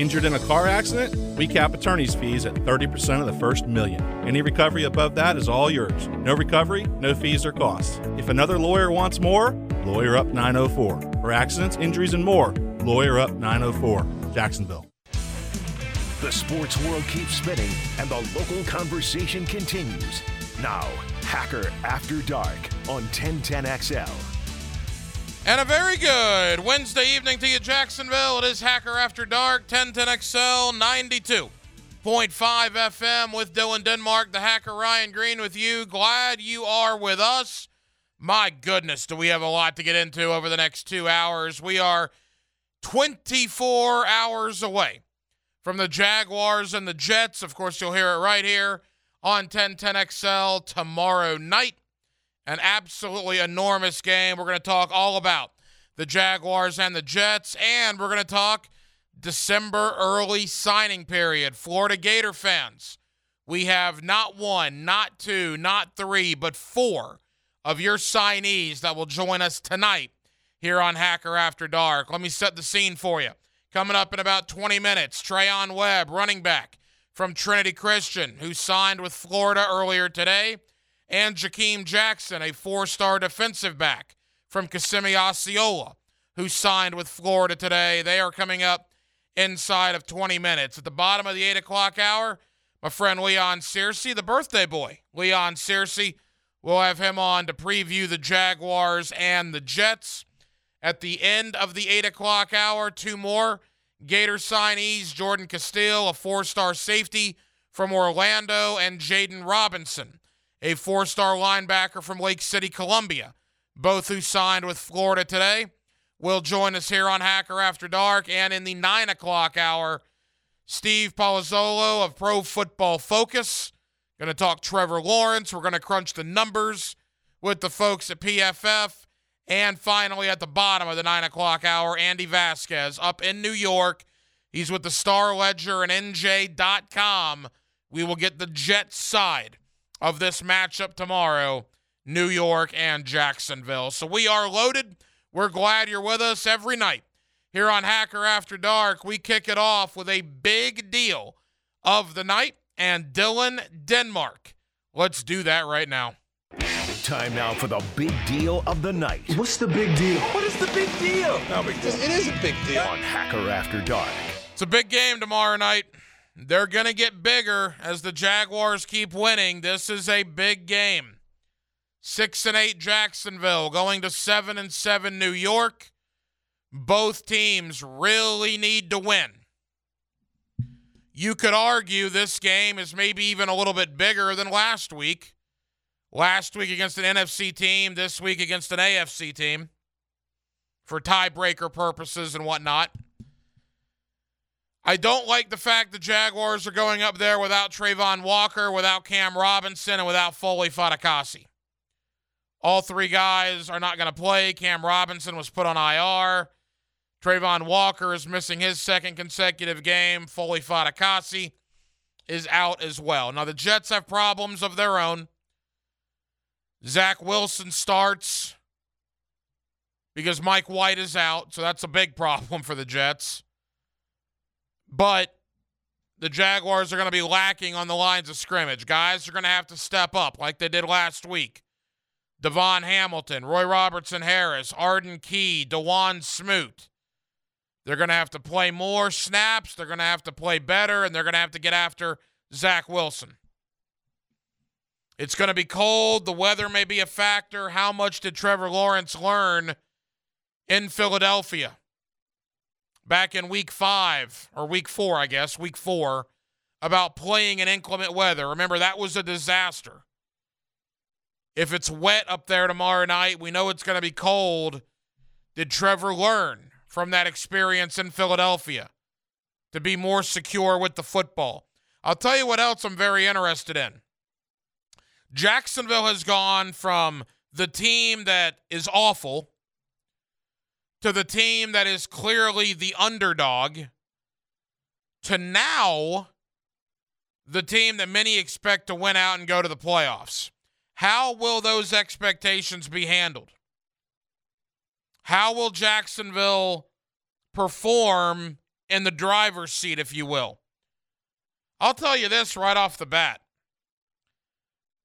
Injured in a car accident? We cap attorney's fees at 30% of the first million. Any recovery above that is all yours. No recovery, no fees or costs. If another lawyer wants more, Lawyer Up 904. For accidents, injuries, and more, Lawyer Up 904. Jacksonville. The sports world keeps spinning and the local conversation continues. Now, Hacker After Dark on 1010XL. And a very good Wednesday evening to you, Jacksonville. It is Hacker After Dark, 1010XL 92.5 FM with Dylan Denmark, the hacker Ryan Green with you. Glad you are with us. My goodness, do we have a lot to get into over the next two hours? We are 24 hours away from the Jaguars and the Jets. Of course, you'll hear it right here on 1010XL tomorrow night. An absolutely enormous game. We're going to talk all about the Jaguars and the Jets, and we're going to talk December early signing period. Florida Gator fans, we have not one, not two, not three, but four of your signees that will join us tonight here on Hacker After Dark. Let me set the scene for you. Coming up in about 20 minutes, Treyaun Webb, running back from Trinity Christian, who signed with Florida earlier today, and Jakeem Jackson, a four star defensive back from Kissimmee Osceola, who signed with Florida today. They are coming up inside of 20 minutes. At the bottom of the 8 o'clock hour, my friend Leon Searcy, the birthday boy. Leon Searcy, we'll have him on to preview the Jaguars and the Jets. At the end of the 8 o'clock hour, two more Gator signees Jordan Castell, a four star safety from Orlando, and Jaden Robinson, a four star linebacker from Lake City, Columbia, both who signed with Florida today, will join us here on Hacker After Dark. And in the 9 o'clock hour, Steve Palazzolo of Pro Football Focus. Going to talk Trevor Lawrence. We're going to crunch the numbers with the folks at PFF. And finally, at the bottom of the 9 o'clock hour, Andy Vasquez up in New York. He's with the Star Ledger and NJ.com. We will get the Jets side of this matchup tomorrow, New York and Jacksonville. So we are loaded. We're glad you're with us every night. Here on Hacker After Dark, we kick it off with a big deal of the night and Dylan Denmark. Let's do that right now. Time now for the big deal of the night What's the big deal? What is the big deal? No big deal. It is a big deal. on Hacker After Dark. It's a big game tomorrow night. They're going to get bigger as the Jaguars keep winning. This is a big game. 6 and 8 Jacksonville going to 7 and 7 New York. Both teams really need to win. You could argue this game is maybe even a little bit bigger than last week. Last week against an NFC team, this week against an AFC team for tiebreaker purposes and whatnot. I don't like the fact the Jaguars are going up there without Travon Walker, without Cam Robinson, and without Foley Fatukasi. All three guys are not going to play. Cam Robinson was put on IR. Travon Walker is missing his second consecutive game. Foley Fatukasi is out as well. Now, the Jets have problems of their own. Zach Wilson starts because Mike White is out, so that's a big problem for the Jets. But the Jaguars are going to be lacking on the lines of scrimmage. Guys are going to have to step up like they did last week. DaVon Hamilton, Roy Robertson Harris, Arden Key, Dawuane Smoot. They're going to have to play more snaps. They're going to have to play better, and they're going to have to get after Zach Wilson. It's going to be cold. The weather may be a factor. How much did Trevor Lawrence learn in Philadelphia back in week five, or week four, I guess, week four, about playing in inclement weather? Remember, that was a disaster. If it's wet up there tomorrow night, we know it's going to be cold. Did Trevor learn from that experience in Philadelphia to be more secure with the football? I'll tell you what else I'm very interested in. Jacksonville has gone from the team that is awful to the team that is clearly the underdog to now the team that many expect to win out and go to the playoffs. How will those expectations be handled? How will Jacksonville perform in the driver's seat, if you will. I'll tell you this right off the bat.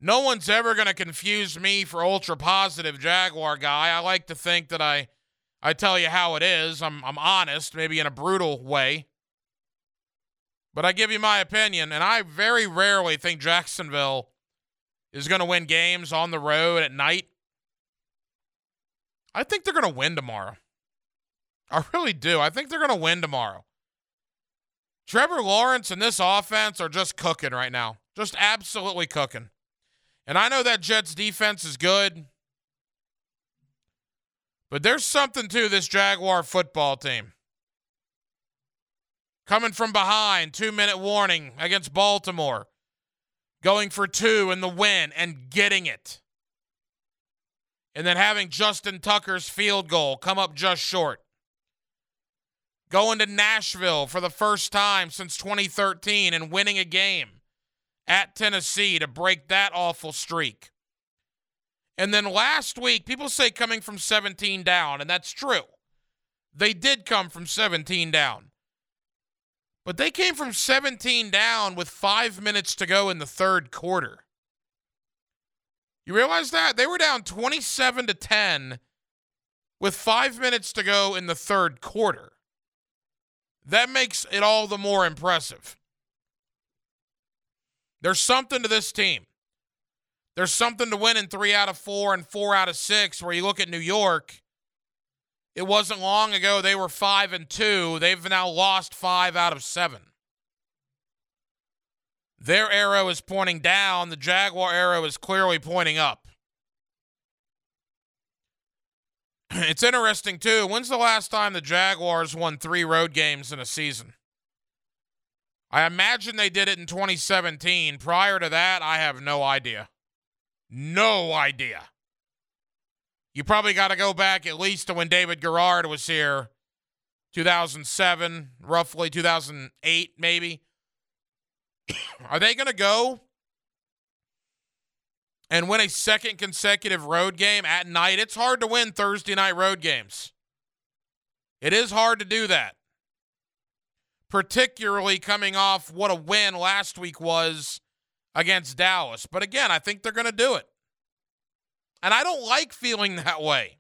No one's ever going to confuse me for ultra positive Jaguar guy. I like to think that I I tell you how it is. I'm I'm honest, maybe in a brutal way. But I give you my opinion, and I very rarely think Jacksonville is going to win games on the road at night. I think they're going to win tomorrow. I really do. I think they're going to win tomorrow. Trevor Lawrence and this offense are just cooking right now. Just absolutely cooking. And I know that Jets defense is good. But there's something to this Jaguar football team. Coming from behind, two minute warning against Baltimore, going for two in the win and getting it. And then having Justin Tucker's field goal come up just short. Going to Nashville for the first time since 2013 and winning a game at Tennessee to break that awful streak. And then last week, people say coming from 17 down, and that's true. They did come from 17 down. But they came from 17 down with five minutes to go in the third quarter. You realize that? They were down 27 to 10 with five minutes to go in the third quarter. That makes it all the more impressive. There's something to this team. There's something to win in three out of four and four out of six. Where you look at New York, it wasn't long ago they were five and two. They've now lost five out of seven. Their arrow is pointing down. The Jaguar arrow is clearly pointing up. It's interesting, too. When's the last time the Jaguars won three road games in a season? I imagine they did it in 2017. Prior to that, I have no idea. No idea. You probably got to go back at least to when David Garrard was here, 2007, roughly 2008, maybe. Are they going to go and win a second consecutive road game at night? It's hard to win Thursday night road games. It is hard to do that particularly coming off what a win last week was against Dallas. But again, I think they're going to do it. And I don't like feeling that way.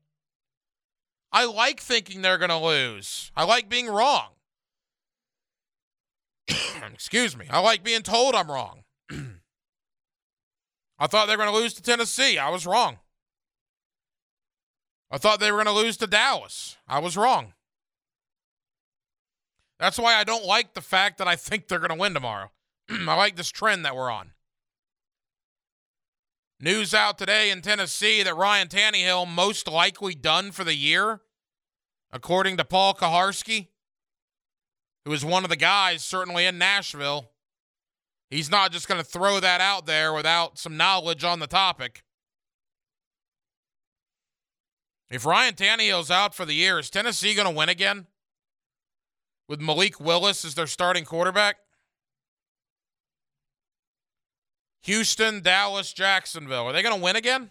I like thinking they're going to lose. I like being wrong. Excuse me. I like being told I'm wrong. I thought they were going to lose to Tennessee. I was wrong. I thought they were going to lose to Dallas. I was wrong. That's why I don't like the fact that I think they're going to win tomorrow. I like this trend that we're on. News out today in Tennessee that Ryan Tannehill most likely done for the year, according to Paul Kuharsky, who is one of the guys certainly in Nashville. He's not just going to throw that out there without some knowledge on the topic. If Ryan Tannehill's out for the year, is Tennessee going to win again? with Malik Willis as their starting quarterback? Houston, Dallas, Jacksonville. Are they going to win again?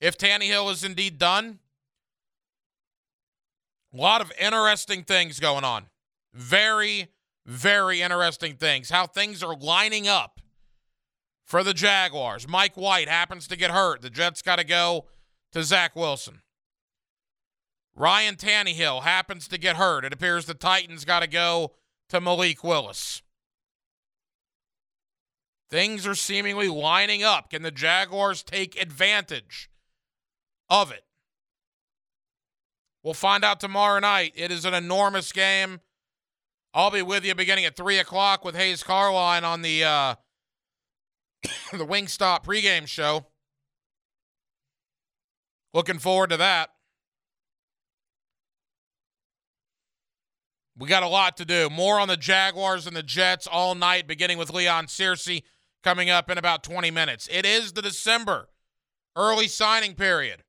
If Tannehill is indeed done? A lot of interesting things going on. Very, very interesting things. How things are lining up for the Jaguars. Mike White happens to get hurt. The Jets got to go to Zach Wilson. Ryan Tannehill happens to get hurt. It appears the Titans got to go to Malik Willis. Things are seemingly lining up. Can the Jaguars take advantage of it? We'll find out tomorrow night. It is an enormous game. I'll be with you beginning at 3 o'clock with Hays Carlyon on the uh, the Wingstop pregame show. Looking forward to that. We got a lot to do. More on the Jaguars and the Jets all night, beginning with Leon Searcy coming up in about 20 minutes. It is the December early signing period.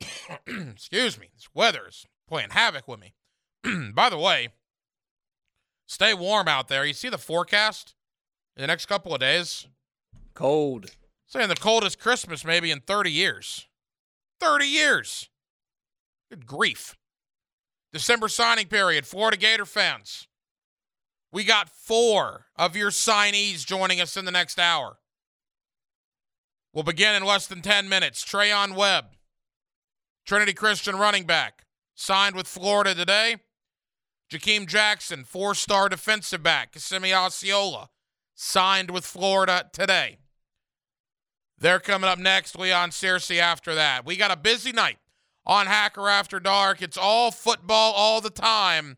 Excuse me. This weather is playing havoc with me. By the way, stay warm out there. You see the forecast in the next couple of days? Cold. Saying the coldest Christmas maybe in 30 years. 30 years. Good grief. December signing period, Florida Gator fans. We got four of your signees joining us in the next hour. We'll begin in less than 10 minutes. Treyaun Webb, Trinity Christian running back, signed with Florida today. Jakeem Jackson, four star defensive back, Kissimmee Osceola, signed with Florida today. They're coming up next. Leon Searcy after that. We got a busy night on Hacker After Dark. It's all football all the time.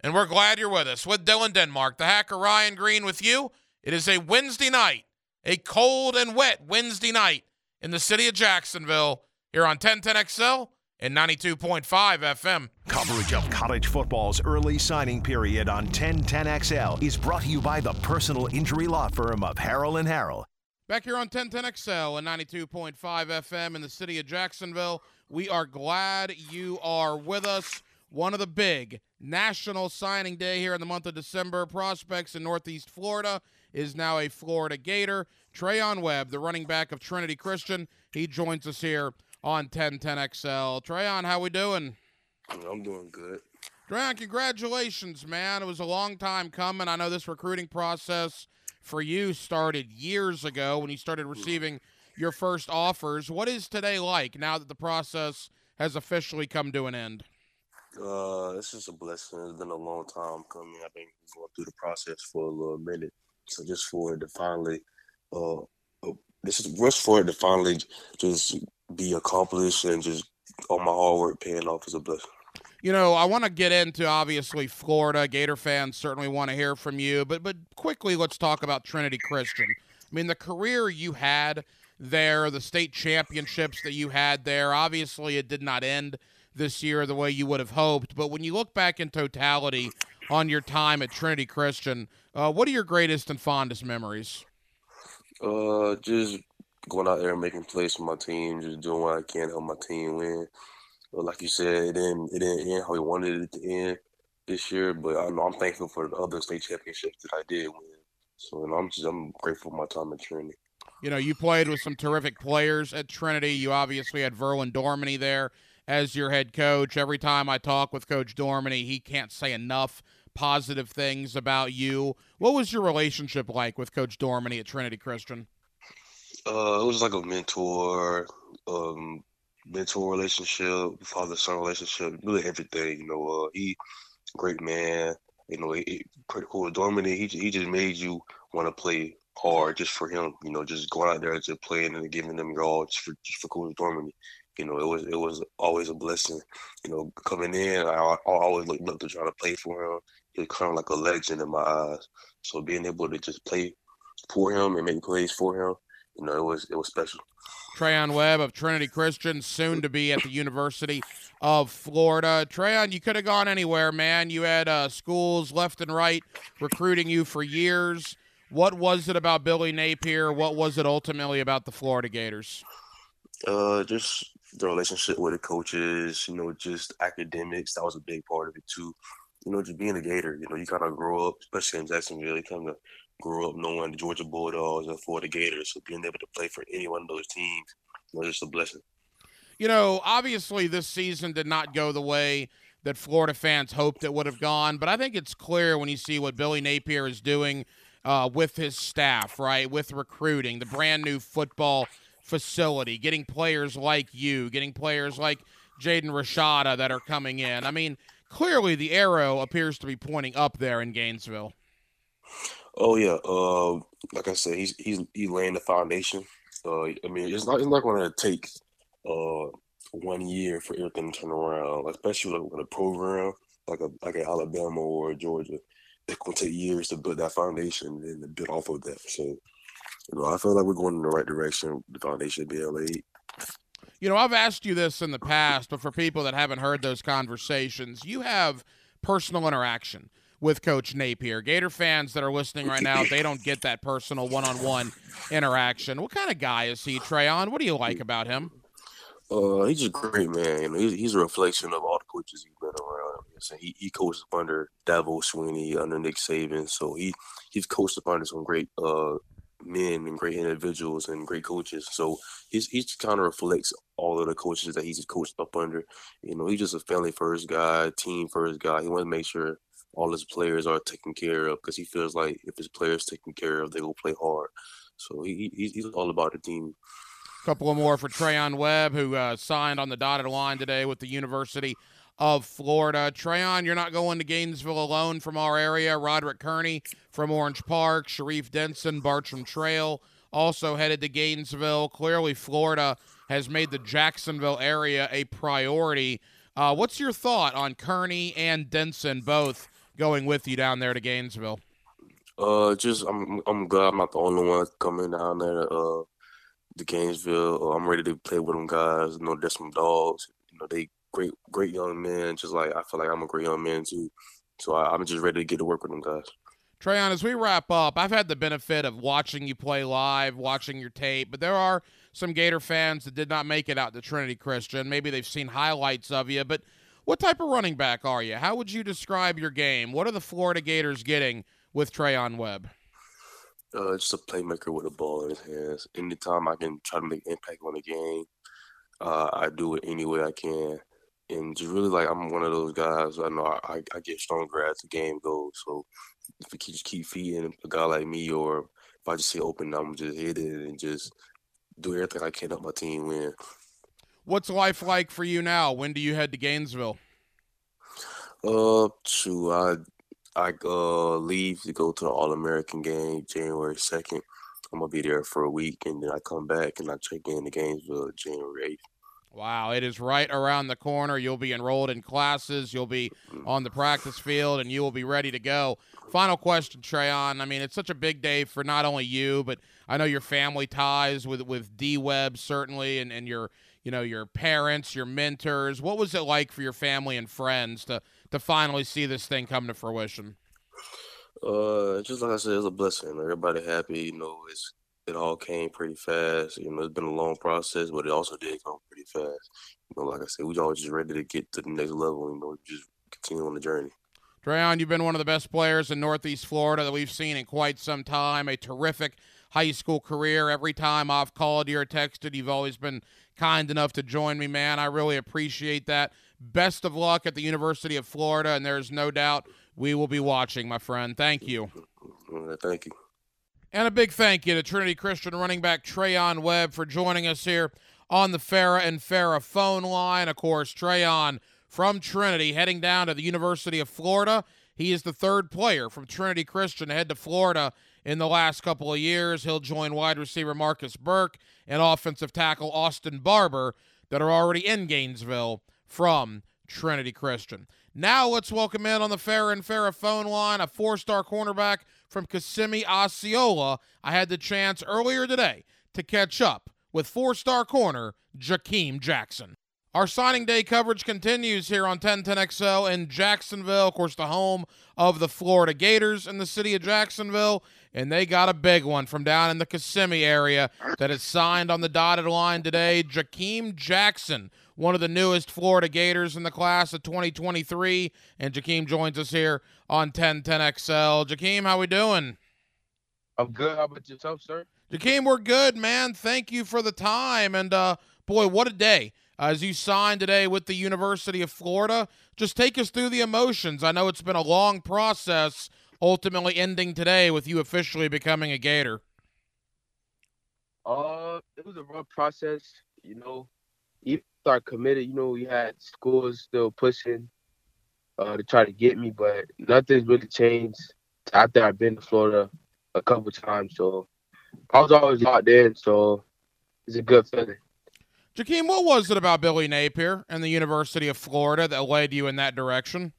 And we're glad you're with us. With Dylan Denmark, the Hacker Ryan Green with you. It is a Wednesday night, a cold and wet Wednesday night in the city of Jacksonville here on 1010XL and 92.5 FM. Coverage of college football's early signing period on 1010XL is brought to you by the personal injury law firm of Harrell and Harrell. Back here on 1010XL and 92.5 FM in the city of Jacksonville, we are glad you are with us. One of the big national signing day here in the month of December. Prospects in Northeast Florida is now a Florida Gator. Treyaun Webb, the running back of Trinity Christian, he joins us here on 1010XL. Treyaun, how we doing? I'm doing good. Treyaun, congratulations, man. It was a long time coming. I know this recruiting process for you started years ago when you started receiving your first offers. What is today like now that the process has officially come to an end? Uh, it's just a blessing. It's been a long time coming. I've been going through the process for a little minute. So just for it to finally, uh, uh this is just for it to finally just be accomplished and just all my hard work paying off is a blessing. You know, I want to get into obviously Florida. Gator fans certainly want to hear from you, but but quickly let's talk about Trinity Christian. I mean, the career you had there, the state championships that you had there, obviously it did not end this year the way you would have hoped. But when you look back in totality on your time at Trinity Christian, uh, what are your greatest and fondest memories? Uh, just going out there and making plays for my team, just doing what I can to help my team win. But like you said, it didn't it didn't end how we wanted it to end this year. But I know I'm thankful for the other state championships that I did win. So know, I'm just I'm grateful for my time at Trinity. You know, you played with some terrific players at Trinity. You obviously had Verlon Dorminy there as your head coach. Every time I talk with Coach Dorminy, he can't say enough positive things about you. What was your relationship like with Coach Dorminy at Trinity Christian? Uh, it was like a mentor, um, mentor relationship, father son relationship, really everything. You know, uh, he great man. You know, he, cool. Dorminy, he he just made you want to play hard just for him. You know, just going out there just playing and giving them your all just for just for Coach Dorminy. You know, it was it was always a blessing. You know, coming in, I, I always looked look to try to play for him. He was kind of like a legend in my eyes. So being able to just play for him and make plays for him, you know, it was it was special. Treyaun Webb of Trinity Christian, soon to be at the University of Florida. Treyaun, you could have gone anywhere, man. You had uh, schools left and right recruiting you for years. What was it about Billy Napier? What was it ultimately about the Florida Gators? Uh, just the relationship with the coaches. You know, just academics. That was a big part of it too. You know, just being a Gator. You know, you kind of grow up, especially in Jacksonville. You kind of grow up knowing the Georgia Bulldogs and Florida Gators. So being able to play for any one of those teams was just a blessing. You know, obviously this season did not go the way that Florida fans hoped it would have gone, but I think it's clear when you see what Billy Napier is doing uh, with his staff, right? With recruiting, the brand new football facility, getting players like you, getting players like Jaden Rashada that are coming in. I mean, clearly the arrow appears to be pointing up there in Gainesville. Oh yeah, uh, like I said, he's he's he's laying the foundation. Uh, I mean, it's not it's not going to take uh one year for everything to turn around, especially with a program like a like an Alabama or Georgia it's gonna take years to build that foundation and to build off of that. So, you know, I feel like we're going in the right direction. The foundation being laid. You know, I've asked you this in the past, but for people that haven't heard those conversations, you have personal interaction with Coach Napier. Gator fans that are listening right now, they don't get that personal one-on-one interaction. What kind of guy is he, Treyaun? What do you like about him? Uh, he's a great man. You know, he's, he's a reflection of all the coaches he's been around. He he coached under Dabo Swinney, under Nick Saban, so he he's coached up under some great uh men and great individuals and great coaches. So he's he kind of reflects all of the coaches that he's coached up under. You know, he's just a family first guy, team first guy. He wants to make sure all his players are taken care of because he feels like if his players taken care of, they will play hard. So he, he he's all about the team. A Couple more for Treyaun Webb, who uh, signed on the dotted line today with the University of Florida. Treyaun, you're not going to Gainesville alone from our area. Roderick Kearney from Orange Park, Sharif Denson, Bartram Trail also headed to Gainesville. Clearly, Florida has made the Jacksonville area a priority. Uh, what's your thought on Kearney and Denson both going with you down there to Gainesville? Uh, just I'm I'm glad I'm not the only one coming down there to uh Gainesville. I'm ready to play with them guys. You know, there's some dogs. You know, they great great young men. Just like I feel like I'm a great young man too. So I, I'm just ready to get to work with them guys. Treyaun, as we wrap up, I've had the benefit of watching you play live, watching your tape, but there are some Gator fans that did not make it out to Trinity Christian. Maybe they've seen highlights of you, but what type of running back are you? How would you describe your game? What are the Florida Gators getting with Treyaun Webb? Uh, just a playmaker with a ball in his hands. Anytime I can try to make impact on the game, uh, I do it any way I can. And just really like I'm one of those guys. I know I, I get stronger as the game goes. So if we just keep feeding a guy like me, or if I just see open, I'm just hit it and just do everything I can to help my team win. What's life like for you now? When do you head to Gainesville? Uh, to I I uh leave to go to the All American game January second. I'm gonna be there for a week, and then I come back and I check in to Gainesville January eighth. Wow, it is right around the corner. You'll be enrolled in classes, you'll be on the practice field, and you will be ready to go. Final question, Treyaun. I mean, it's such a big day for not only you, but I know your family ties with with D Web certainly, and, and your you know your parents, your mentors. What was it like for your family and friends to to finally see this thing come to fruition? Uh, just like I said, it's a blessing. Everybody happy. You know, it's it all came pretty fast. You know, it's been a long process, but it also did come pretty fast. You know, like I said, we all just ready to get to the next level. You know, just continue on the journey. Treyaun, you've been one of the best players in Northeast Florida that we've seen in quite some time. A terrific high school career. Every time I've called you or texted, you've always been kind enough to join me, man. I really appreciate that. Best of luck at the University of Florida, and there's no doubt we will be watching, my friend. Thank you. thank you. And a big thank you to Trinity Christian running back Treyaun Webb for joining us here on the Farah and Farah phone line. Of course, Treyaun from Trinity heading down to the University of Florida. He is the third player from Trinity Christian to head to Florida in the last couple of years. He'll join wide receiver Marcus Burke and offensive tackle Austin Barber that are already in Gainesville from Trinity Christian. Now let's welcome in on the Farah and Farah phone line a four-star cornerback from Kissimmee Osceola. I had the chance earlier today to catch up with four-star corner Jakeem Jackson. Our signing day coverage continues here on 1010XL in Jacksonville, of course, the home of the Florida Gators in the city of Jacksonville. And they got a big one from down in the Kissimmee area that is signed on the dotted line today. Jakeem Jackson, one of the newest Florida Gators in the class of 2023. And Jakeem joins us here on 1010XL. Jakeem, how we doing? I'm good. How about yourself, sir? Jakeem, we're good, man. Thank you for the time. And uh, boy, what a day as you signed today with the University of Florida. Just take us through the emotions. I know it's been a long process, ultimately ending today with you officially becoming a Gator. Uh, it was a rough process. You know, even after I committed, you know, we had schools still pushing uh, to try to get me, but nothing's really changed after I've been to Florida a couple times. So I was always locked in. So it's a good feeling. Jakeem, what was it about Billy Napier and the University of Florida that led you in that direction?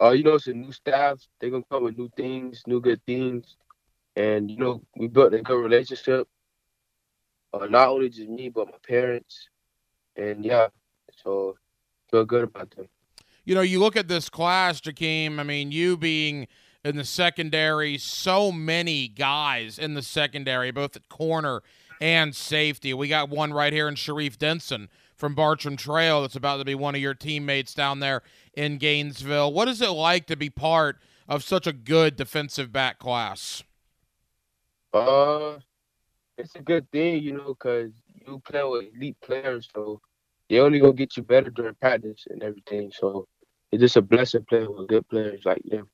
Uh, you know, it's a new staff. They're gonna come with new things, new good things, and you know, we built a good relationship. Uh, not only just me, but my parents, and yeah, so feel good about them. You know, you look at this class, Jakeem. I mean, you being in the secondary, so many guys in the secondary, both at corner and safety. We got one right here in Sharif Denson from Bartram Trail that's about to be one of your teammates down there in Gainesville. What is it like to be part of such a good defensive back class? Uh, it's a good thing, you know, because you play with elite players, so they only gonna get you better during practice and everything. So it's just a blessing playing with good players like them.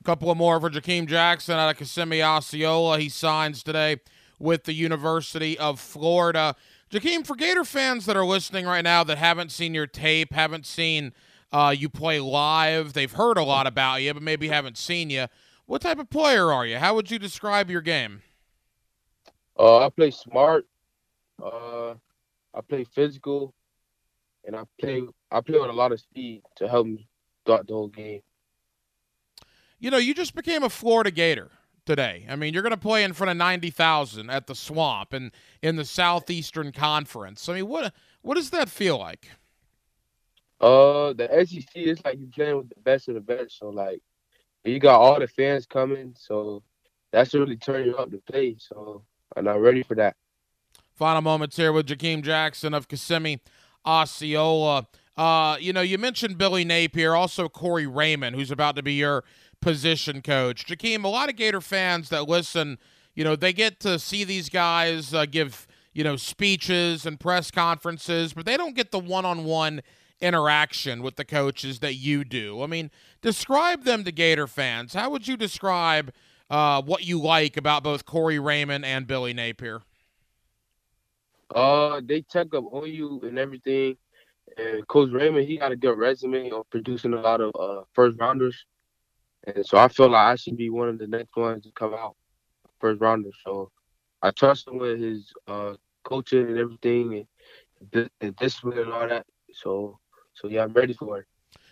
A couple of more for Jakeem Jackson out of Kissimmee Osceola. He signs today with the University of Florida. Jakeem, for Gator fans that are listening right now that haven't seen your tape, haven't seen uh, you play live, they've heard a lot about you, but maybe haven't seen you. What type of player are you? How would you describe your game? Uh, I play smart. Uh, I play physical, and I play I play with a lot of speed to help me throughout the whole game. You know, you just became a Florida Gator today. I mean, you're going to play in front of 90,000 at the Swamp and in the Southeastern Conference. I mean, what what does that feel like? Uh, the SEC is like you're playing with the best of the best. So like, you got all the fans coming. So that's really turning you up to play. So I'm not ready for that. Final moments here with Jakeem Jackson of Kissimmee Osceola. Uh, you know, you mentioned Billy Napier, also Corey Raymond, who's about to be your position coach. Jakeem, a lot of Gator fans that listen, you know, they get to see these guys uh, give, you know, speeches and press conferences, but they don't get the one on one interaction with the coaches that you do. I mean, describe them to Gator fans. How would you describe uh, what you like about both Corey Raymond and Billy Napier? Uh, they check up on you and everything. And Coach Raymond, he got a good resume on producing a lot of uh, first rounders. And so I feel like I should be one of the next ones to come out first rounder. So I trust him with his uh, coaching and everything and, and discipline and all that. So so yeah, I'm ready for it.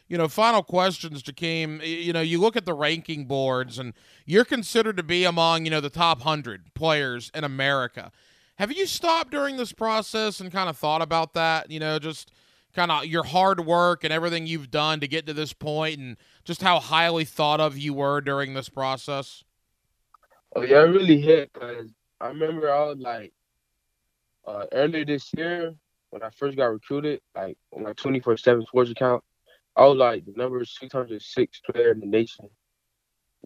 You know, final questions, Jakeem. You know, you look at the ranking boards and you're considered to be among, you know, the top 100 players in America. Have you stopped during this process and kind of thought about that? You know, just kind of your hard work and everything you've done to get to this point and just how highly thought of you were during this process? Oh yeah, really hit because I remember I was like uh, earlier this year when I first got recruited, like on my 24/7 sports account, I was like the number 606 player in the nation.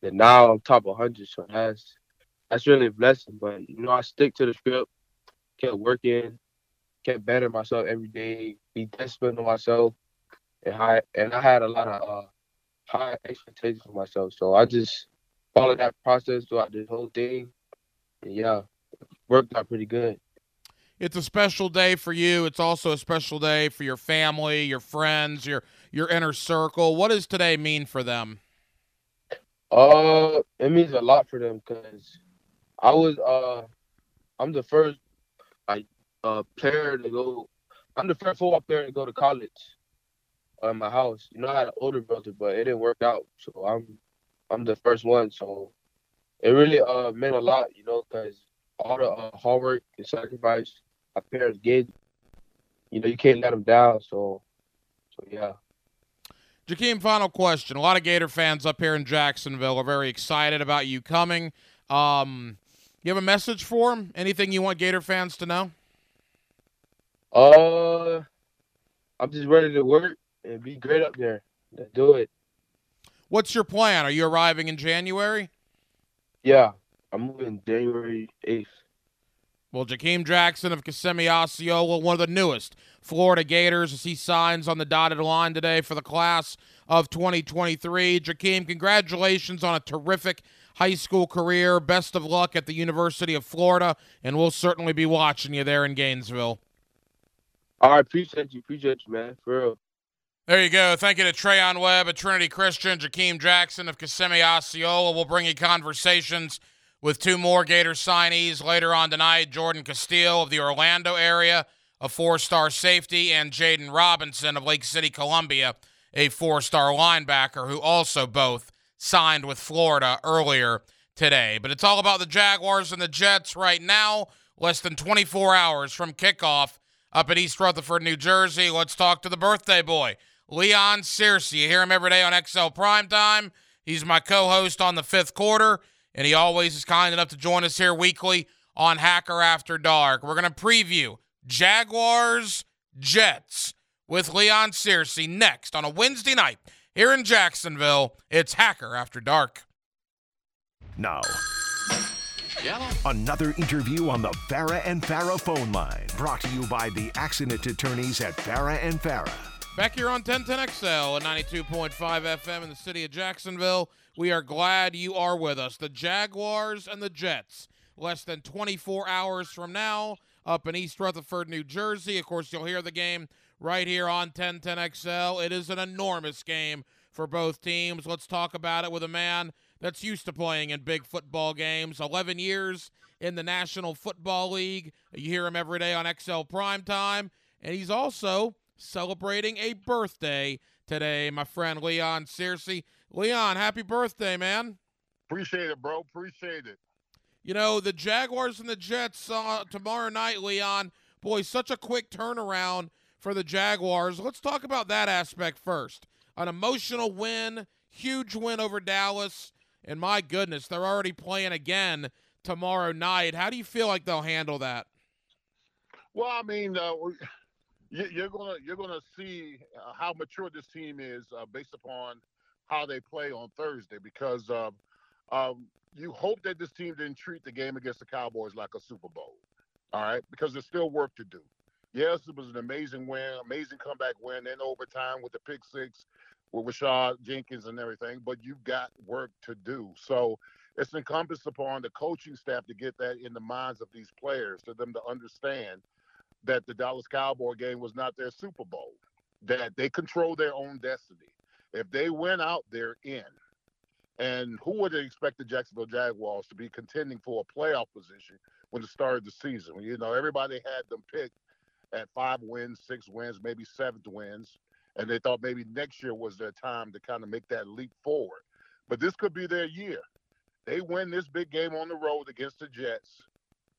And now I'm top 100, so that's that's really a blessing. But you know, I stick to the script, kept working, kept bettering myself every day, be disciplined on myself, and I and I had a lot of uh, high expectations for myself. So I just followed that process throughout this whole thing. And yeah, worked out pretty good. It's a special day for you. It's also a special day for your family, your friends, your your inner circle. What does today mean for them? Uh, it means a lot for them because I was uh, I'm the first like uh player to go. I'm the first football player to go to college. Uh, in my house, you know, I had an older brother, but it didn't work out. So I'm I'm the first one. So it really uh meant a lot, you know, because all the uh, hard work and sacrifice my parents did, you know, you can't let them down. So, so yeah. Jakeem, final question. A lot of Gator fans up here in Jacksonville are very excited about you coming. Um, you have a message for them? Anything you want Gator fans to know? Uh, I'm just ready to work and be great up there. Let's do it. What's your plan? Are you arriving in January? Yeah, I'm moving January 8th. Well, Jakeem Jackson of Kissimmee Osceola, one of the newest Florida Gators, as he signs on the dotted line today for the class of 2023. Jakeem, congratulations on a terrific high school career. Best of luck at the University of Florida, and we'll certainly be watching you there in Gainesville. All right, appreciate you. Appreciate you, man. For real. There you go. Thank you to Treyaun Webb at Trinity Christian, Jakeem Jackson of Kissimmee Osceola. We'll bring you conversations with two more Gator signees later on tonight Jordan Castell of the Orlando area, a four star safety, and Jaden Robinson of Lake City, Columbia, a four star linebacker, who also both signed with Florida earlier today. But it's all about the Jaguars and the Jets right now, less than 24 hours from kickoff up at East Rutherford, New Jersey. Let's talk to the birthday boy, Leon Searcy. You hear him every day on XL Primetime. He's my co host on the fifth quarter and he always is kind enough to join us here weekly on Hacker After Dark. We're going to preview Jaguars Jets with Leon Searcy next on a Wednesday night here in Jacksonville. It's Hacker After Dark. Now, Another interview on the Farah and Farah phone line, brought to you by the accident attorneys at Farah and Farah. Back here on 1010XL at 92.5 FM in the city of Jacksonville. We are glad you are with us. The Jaguars and the Jets, less than 24 hours from now, up in East Rutherford, New Jersey. Of course, you'll hear the game right here on 1010XL. It is an enormous game for both teams. Let's talk about it with a man that's used to playing in big football games. 11 years in the National Football League. You hear him every day on XL Primetime. And he's also celebrating a birthday today, my friend Leon Searcy. Leon, happy birthday, man. Appreciate it, bro. Appreciate it. You know, the Jaguars and the Jets uh, tomorrow night, Leon. Boy, such a quick turnaround for the Jaguars. Let's talk about that aspect first. An emotional win, huge win over Dallas. And my goodness, they're already playing again tomorrow night. How do you feel like they'll handle that? Well, I mean, uh, you're gonna you're gonna see uh, how mature this team is uh, based upon how they play on Thursday. Because uh, um, you hope that this team didn't treat the game against the Cowboys like a Super Bowl. All right, because there's still work to do. Yes, it was an amazing win, amazing comeback win in overtime with the pick six with Rayshawn Jenkins and everything, but you've got work to do. So it's incumbent upon the coaching staff to get that in the minds of these players, for them to understand that the Dallas Cowboy game was not their Super Bowl, that they control their own destiny. If they win out, they're in. And who would expect the Jacksonville Jaguars to be contending for a playoff position when it started the season? You know, everybody had them picked at five wins, six wins, maybe seventh wins and they thought maybe next year was their time to kind of make that leap forward. But this could be their year. They win this big game on the road against the Jets,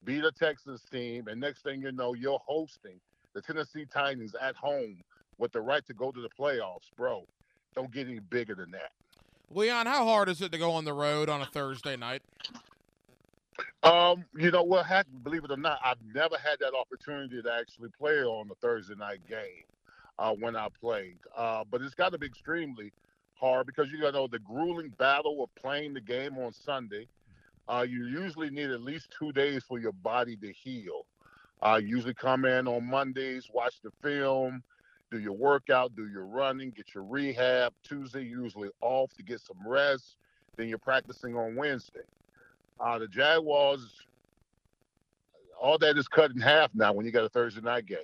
beat a Texans team, and next thing you know, you're hosting the Tennessee Titans at home with the right to go to the playoffs, bro. Don't get any bigger than that. Leon, how hard is it to go on the road on a Thursday night? Um, you know what? Well, believe it or not, I've never had that opportunity to actually play on a Thursday night game uh, when I played. Uh, but it's got to be extremely hard because you got to know the grueling battle of playing the game on Sunday. Uh, you usually need at least two days for your body to heal. Uh, usually come in on Mondays, watch the film, do your workout, do your running, get your rehab. Tuesday usually off to get some rest. Then you're practicing on Wednesday. Uh, the Jaguars, all that is cut in half now when you got a Thursday night game.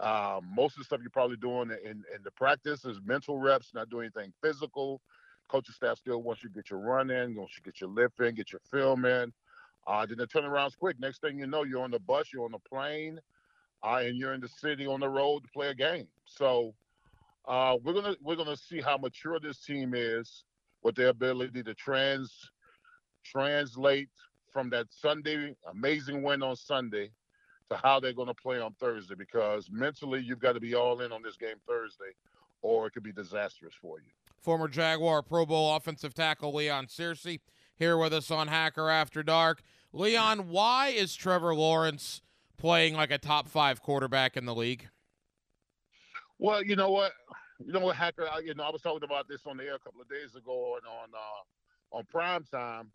Um, most of the stuff you're probably doing in, in the practice is mental reps, not doing anything physical. Coaching staff still wants you to get your run in, wants you to get your lift in, get your film in. Uh, then the turnaround's quick. Next thing you know, you're on the bus, you're on the plane, uh, and you're in the city on the road to play a game. So uh, we're gonna we're gonna see how mature this team is with their ability to trans translate from that Sunday amazing win on Sunday to how they're going to play on Thursday because mentally you've got to be all in on this game Thursday or it could be disastrous for you. Former Jaguar Pro Bowl offensive tackle Leon Searcy here with us on Hacker After Dark. Leon, why is Trevor Lawrence playing like a top five quarterback in the league? Well, you know what, you know what, Hacker. I, you know, I was talking about this on the air a couple of days ago on on uh, on prime time.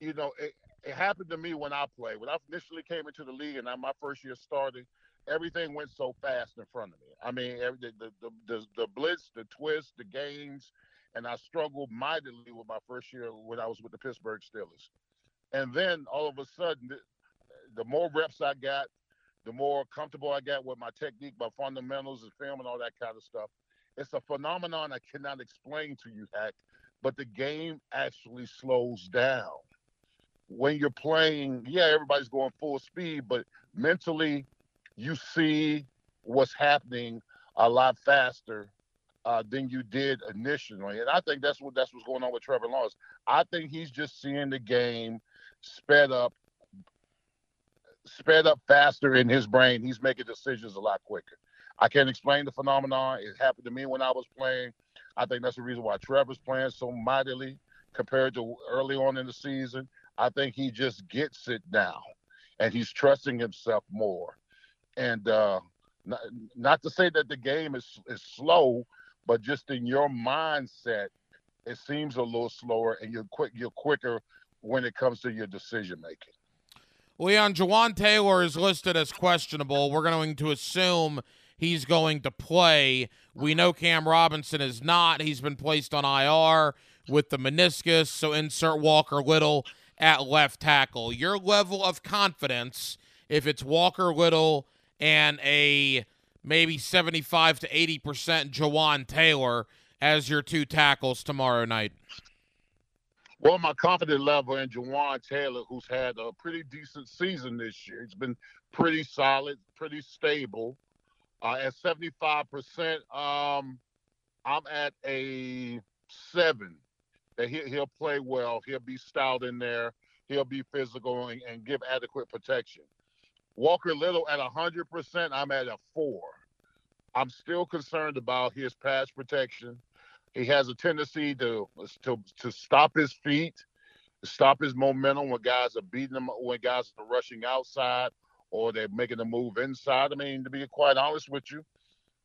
You know, it, it happened to me when I played. When I initially came into the league and I, my first year started, everything went so fast in front of me. I mean, every, the, the, the, the blitz, the twist, the games, and I struggled mightily with my first year when I was with the Pittsburgh Steelers. And then all of a sudden, the, the more reps I got, the more comfortable I got with my technique, my fundamentals, and film, and all that kind of stuff. It's a phenomenon I cannot explain to you, Hack, but the game actually slows down when you're playing, yeah, everybody's going full speed, but mentally, you see what's happening a lot faster uh, than you did initially. And I think that's what that's what's going on with Trevor Lawrence. I think he's just seeing the game sped up, sped up faster in his brain. He's making decisions a lot quicker. I can't explain the phenomenon. It happened to me when I was playing. I think that's the reason why Trevor's playing so mightily compared to early on in the season. I think he just gets it now, and he's trusting himself more. And uh, not, not to say that the game is is slow, but just in your mindset, it seems a little slower, and you're quick. You're quicker when it comes to your decision making. Leon Jawaan Taylor is listed as questionable. We're going to assume he's going to play. We know Cam Robinson is not. He's been placed on IR with the meniscus, so insert Walker Little at left tackle. Your level of confidence, if it's Walker Little and a maybe 75 to 80% Jawaan Taylor as your two tackles tomorrow night? Well, my confidence level in Jawaan Taylor, who's had a pretty decent season this year, he's been pretty solid, pretty stable. Uh, at 75%, um, I'm at a seven. That he, he'll play well. He'll be stout in there. He'll be physical and, and give adequate protection. Walker Little at 100%, I'm at a four. I'm still concerned about his pass protection. He has a tendency to to to stop his feet, stop his momentum when guys are beating him, when guys are rushing outside or they're making a move inside. I mean, to be quite honest with you,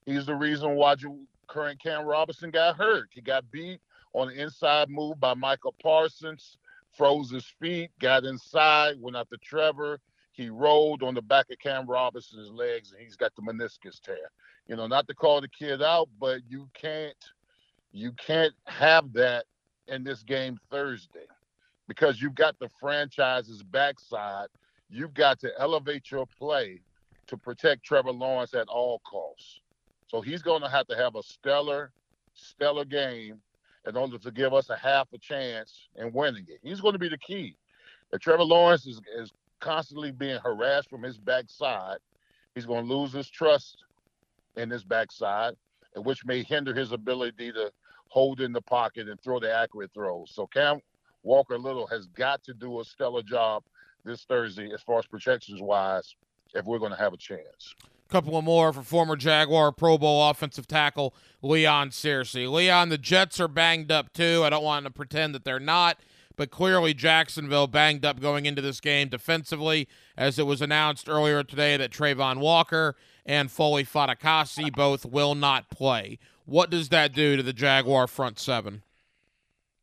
he's the reason why you, current Cam Robinson got hurt. He got beat on an inside move by Micah Parsons, froze his feet, got inside, went after Trevor. He rolled on the back of Cam Robinson's legs, and he's got the meniscus tear. You know, not to call the kid out, but you can't you can't have that in this game Thursday because you've got the franchise's backside. You've got to elevate your play to protect Trevor Lawrence at all costs. So he's going to have to have a stellar, stellar game in order to give us a half a chance in winning it. He's going to be the key. If Trevor Lawrence is, is constantly being harassed from his backside, he's going to lose his trust in his backside, which may hinder his ability to hold in the pocket and throw the accurate throws. So Cam Walker Little has got to do a stellar job this Thursday as far as protections wise if we're going to have a chance. Couple of more for former Jaguar Pro Bowl offensive tackle Leon Searcy. Leon, the Jets are banged up too. I don't want to pretend that they're not, but clearly Jacksonville banged up going into this game defensively, as it was announced earlier today that Travon Walker and Foley Fatukasi both will not play. What does that do to the Jaguar front seven?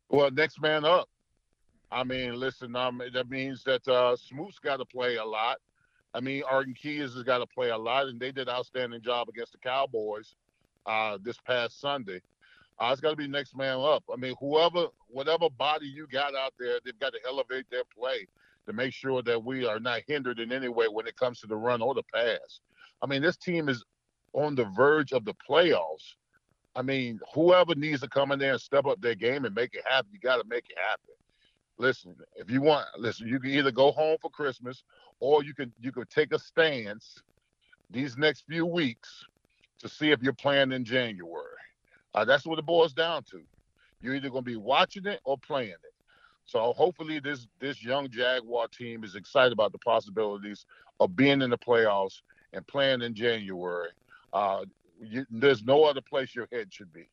Well, next man up. I mean, listen, um, that means that uh, Smoot's got to play a lot. I mean, Arden Keyes has got to play a lot, and they did an outstanding job against the Cowboys uh, this past Sunday. Uh, it's got to be next man up. I mean, whoever, whatever body you got out there, they've got to elevate their play to make sure that we are not hindered in any way when it comes to the run or the pass. I mean, this team is on the verge of the playoffs. I mean, whoever needs to come in there and step up their game and make it happen, you got to make it happen. Listen, if you want, listen, you can either go home for Christmas or you can you can take a stance these next few weeks to see if you're playing in January. Uh, that's what it boils down to. You're either going to be watching it or playing it. So hopefully this this young Jaguar team is excited about the possibilities of being in the playoffs and playing in January. Uh, you, there's no other place your head should be.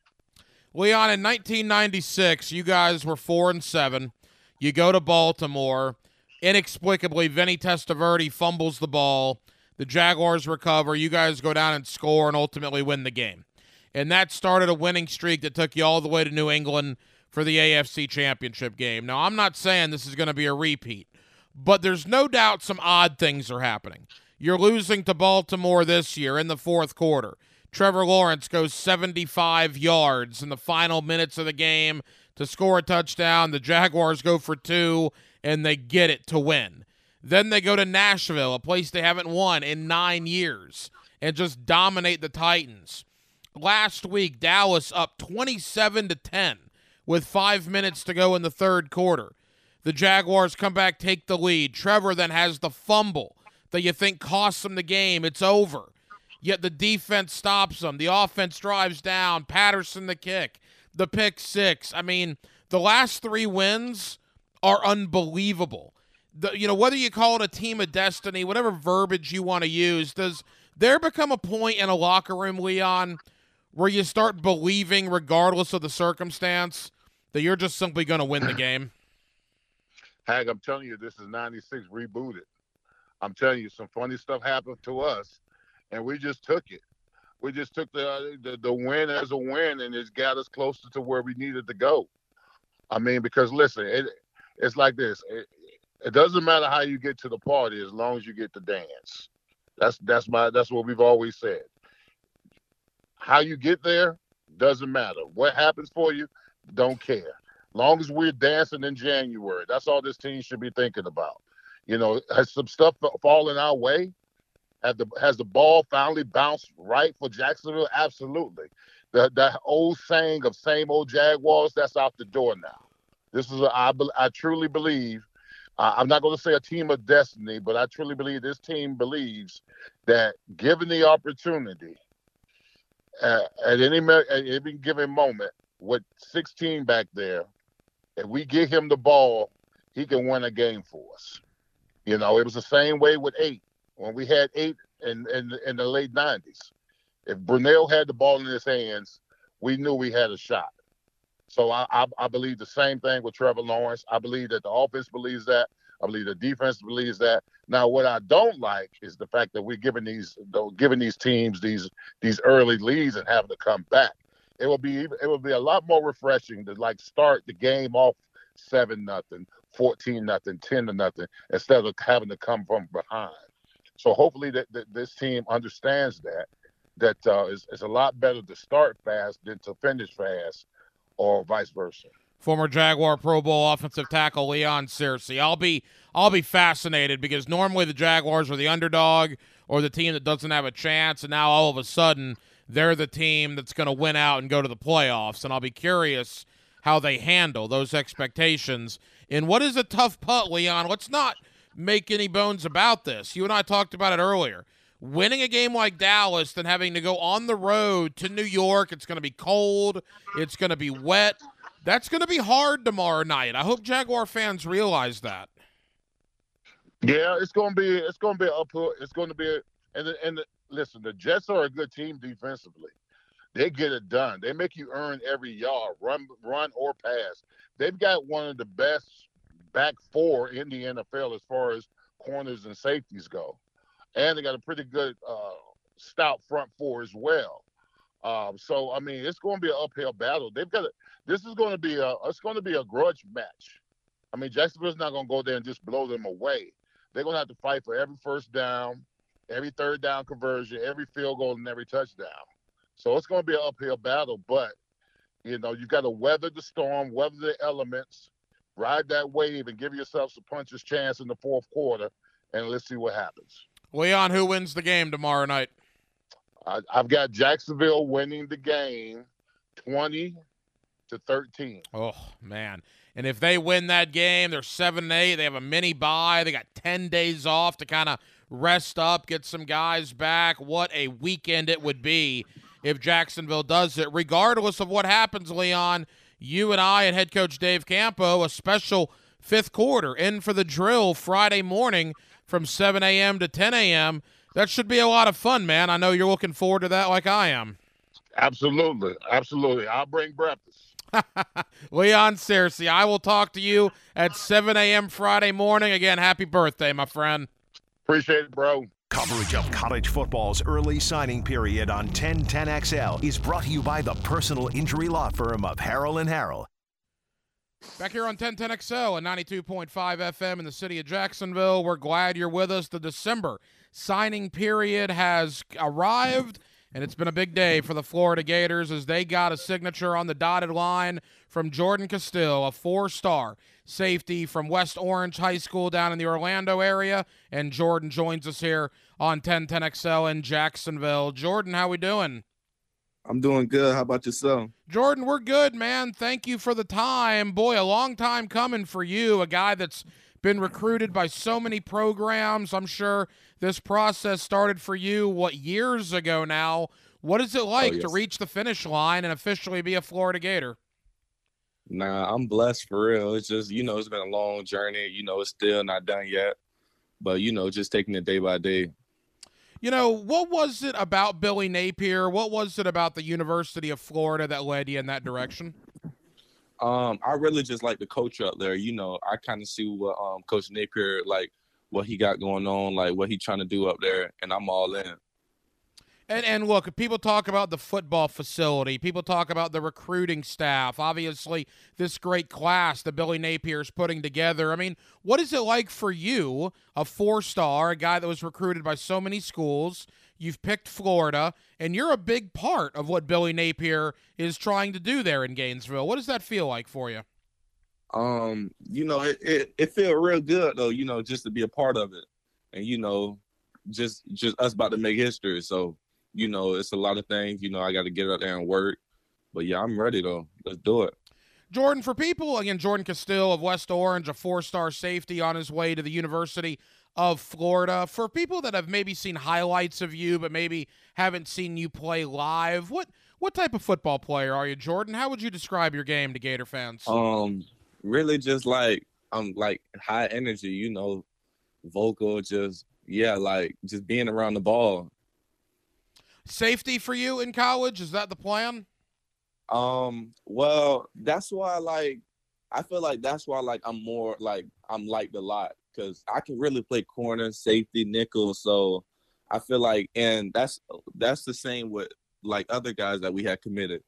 Leon, in 1996, you guys were four and seven. You go to Baltimore. Inexplicably, Vinny Testaverde fumbles the ball. The Jaguars recover. You guys go down and score and ultimately win the game. And that started a winning streak that took you all the way to New England for the AFC Championship game. Now, I'm not saying this is going to be a repeat, but there's no doubt some odd things are happening. You're losing to Baltimore this year in the fourth quarter. Trevor Lawrence goes 75 yards in the final minutes of the game to score a touchdown. The Jaguars go for two, and they get it to win. Then they go to Nashville, a place they haven't won in nine years, and just dominate the Titans. Last week, Dallas up 27 to 10 with five minutes to go in the third quarter. The Jaguars come back, take the lead. Trevor then has the fumble that you think costs them the game. It's over. Yet the defense stops them. The offense drives down. Patterson the kick. The pick six. I mean, the last three wins are unbelievable. The, you know, whether you call it a team of destiny, whatever verbiage you want to use, does there become a point in a locker room, Leon, where you start believing, regardless of the circumstance, that you're just simply going to win the game? Hag, I'm telling you, this is 96 rebooted. I'm telling you, some funny stuff happened to us and we just took it. We just took the, uh, the the win as a win, and it's got us closer to where we needed to go. I mean, because listen, it it's like this. It, it doesn't matter how you get to the party as long as you get to dance. That's that's my that's what we've always said. How you get there doesn't matter. What happens for you, don't care. Long as we're dancing in January, that's all this team should be thinking about. You know, has some stuff fallen our way? The has the ball finally bounced right for Jacksonville? Absolutely. The that old saying of same old Jaguars, that's out the door now. This is a, I, I truly believe. Uh, I'm not going to say a team of destiny, but I truly believe this team believes that given the opportunity, uh, at any at any given moment, with 16 back there, if we give him the ball, he can win a game for us. You know, it was the same way with eight when we had eight in in, in the late 90s. If Brunell had the ball in his hands, we knew we had a shot. So I, I, I believe the same thing with Trevor Lawrence. I believe that the offense believes that. I believe the defense believes that. Now, what I don't like is the fact that we're giving these giving these teams these these early leads and having to come back. It will be it will be a lot more refreshing to like start the game off seven nothing, fourteen nothing, ten to nothing, instead of having to come from behind. So hopefully that, that this team understands that that uh, it's, it's a lot better to start fast than to finish fast, or vice versa former Jaguar Pro Bowl offensive tackle Leon Searcy. I'll be I'll be fascinated because normally the Jaguars are the underdog or the team that doesn't have a chance, and now all of a sudden they're the team that's going to win out and go to the playoffs. And I'll be curious how they handle those expectations in what is a tough putt, Leon. Let's not make any bones about this. You and I talked about it earlier. Winning a game like Dallas, then having to go on the road to New York, it's going to be cold, it's going to be wet that's going to be hard tomorrow night. I hope Jaguar fans realize that. Yeah, it's going to be it's going to be uphill. It's going to be a, and the, and the, listen, the Jets are a good team defensively. They get it done. They make you earn every yard, run run or pass. They've got one of the best back four in the NFL as far as corners and safeties go, and they got a pretty good uh, stout front four as well. Um, so I mean, it's going to be an uphill battle. They've got a, this is going to be a it's going to be a grudge match. I mean, Jacksonville's not going to go there and just blow them away. They're going to have to fight for every first down, every third down conversion, every field goal, and every touchdown. So it's going to be an uphill battle. But you know, you've got to weather the storm, weather the elements, ride that wave, and give yourself some puncher's chance in the fourth quarter. And let's see what happens. Leon, who wins the game tomorrow night? I, have got Jacksonville winning the game 20 to 13. Oh, man. And if they win that game, they're 7 and 8. They have a mini bye. They got 10 days off to kind of rest up, get some guys back. What a weekend it would be if Jacksonville does it. Regardless of what happens, Leon, you and I and head coach Dave Campo, a special fifth quarter in for the drill Friday morning from 7 a.m. to 10 a.m. That should be a lot of fun, man. I know you're looking forward to that like I am. Absolutely. Absolutely. I'll bring breakfast. Leon Searcy, I will talk to you at 7 a.m. Friday morning. Again, happy birthday, my friend. Appreciate it, bro. Coverage of college football's early signing period on 1010XL is brought to you by the personal injury law firm of Harrell and Harrell. Back here on 1010XL and 92.5 FM in the city of Jacksonville. We're glad you're with us. The December signing period has arrived, and it's been a big day for the Florida Gators as they got a signature on the dotted line from Jordan Castell, a four star safety from West Orange High School down in the Orlando area. And Jordan joins us here on 1010XL in Jacksonville. Jordan, how we doing? I'm doing good. How about yourself? Jordan, we're good, man. Thank you for the time. Boy, a long time coming for you, a guy that's been recruited by so many programs. I'm sure this process started for you, what, years ago now. What is it like oh, yes. to reach the finish line and officially be a Florida Gator? Nah, I'm blessed for real. It's just, you know, it's been a long journey. You know, it's still not done yet. But, you know, just taking it day by day. You know, what was it about Billy Napier? What was it about the University of Florida that led you in that direction? Um, I really just like the coach up there. You know, I kind of see what um, Coach Napier like what he got going on, like what he trying to do up there, and I'm all in. And, and look, people talk about the football facility. People talk about the recruiting staff. Obviously, this great class that Billy Napier is putting together. I mean, what is it like for you, a four star, a guy that was recruited by so many schools? You've picked Florida, and you're a big part of what Billy Napier is trying to do there in Gainesville. What does that feel like for you? Um, you know, it it, it felt real good though, you know, just to be a part of it. And you know, just just us about to make history. So, you know, it's a lot of things, you know, I gotta get out there and work. But yeah, I'm ready though. Let's do it. Jordan, for people, again, Jordan Castell of West Orange, a four star safety on his way to the University of Florida. For people that have maybe seen highlights of you, but maybe haven't seen you play live, what what type of football player are you, Jordan? How would you describe your game to Gator fans? Um, really just like I'm like high energy, you know, vocal, just yeah, like just being around the ball. Safety for you in college, is that the plan? Um, well, that's why like I feel like that's why like I'm more like I'm liked a lot because I can really play corner, safety, nickel. So I feel like and that's that's the same with like other guys that we had committed.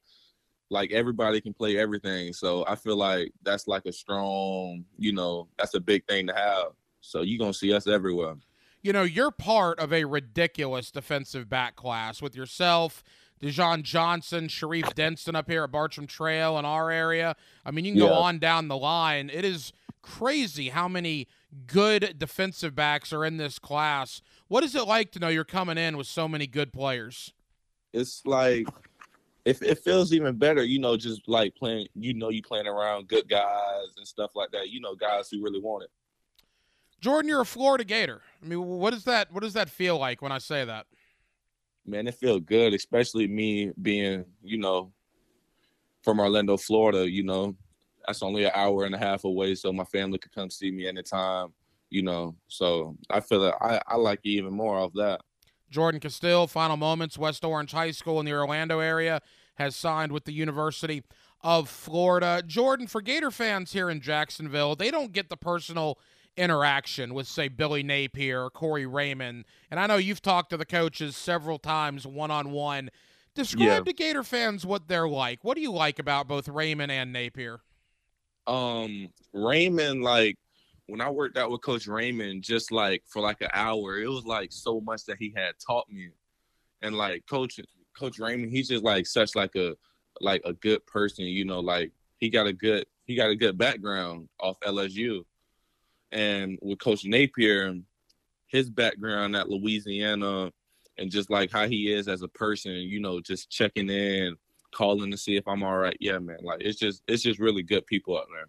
Like everybody can play everything. So I feel like that's like a strong, you know, that's a big thing to have. So you're gonna see us everywhere. You know, you're part of a ridiculous defensive back class with yourself, Dijon Johnson, Sharif Denson up here at Bartram Trail in our area. I mean, you can go on down the line. It is crazy how many good defensive backs are in this class. What is it like to know you're coming in with so many good players? it's like if it feels even better, you know, just like playing, you know, you playing around good guys and stuff like that. You know, guys who really want it. Jordan, you're a Florida Gator. I mean, what does that what does that feel like when I say that? Man, it feels good, especially me being, you know, from Orlando, Florida. You know, that's only an hour and a half away, so my family could come see me anytime. You know, so I feel that I, I like it even more off that. Jordan Castell, final moments, West Orange High School in the Orlando area, has signed with the University of Florida. Jordan, for Gator fans here in Jacksonville, they don't get the personal interaction with, say, Billy Napier or Corey Raymond. And I know you've talked to the coaches several times one on one. Describe Yeah. to Gator fans what they're like. What do you like about both Raymond and Napier? um Raymond like when I worked out with Coach Raymond just like for like an hour, it was like so much that he had taught me. And like Coach Coach Raymond, he's just like such like a like a good person, you know, like he got a good he got a good background off LSU. And with Coach Napier, his background at Louisiana and just like how he is as a person, you know, just checking in, calling to see if I'm all right. Yeah, man. Like it's just it's just really good people out there.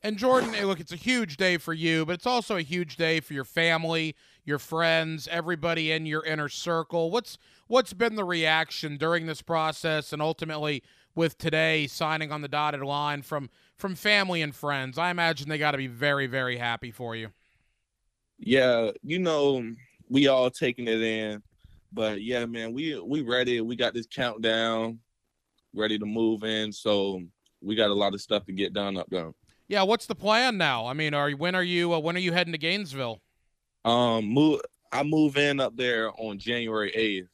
And Jordan, hey, look, it's a huge day for you, but it's also a huge day for your family, your friends, everybody in your inner circle. What's what's been the reaction during this process and ultimately with today signing on the dotted line from from family and friends? I imagine they got to be very very happy for you. Yeah, you know, we all taking it in. But yeah, man, we we ready. We got this countdown ready to move in. So we got a lot of stuff to get done up there. Yeah, what's the plan now? I mean, are when are you uh, when are you heading to Gainesville? Um move I move in up there on January eighth.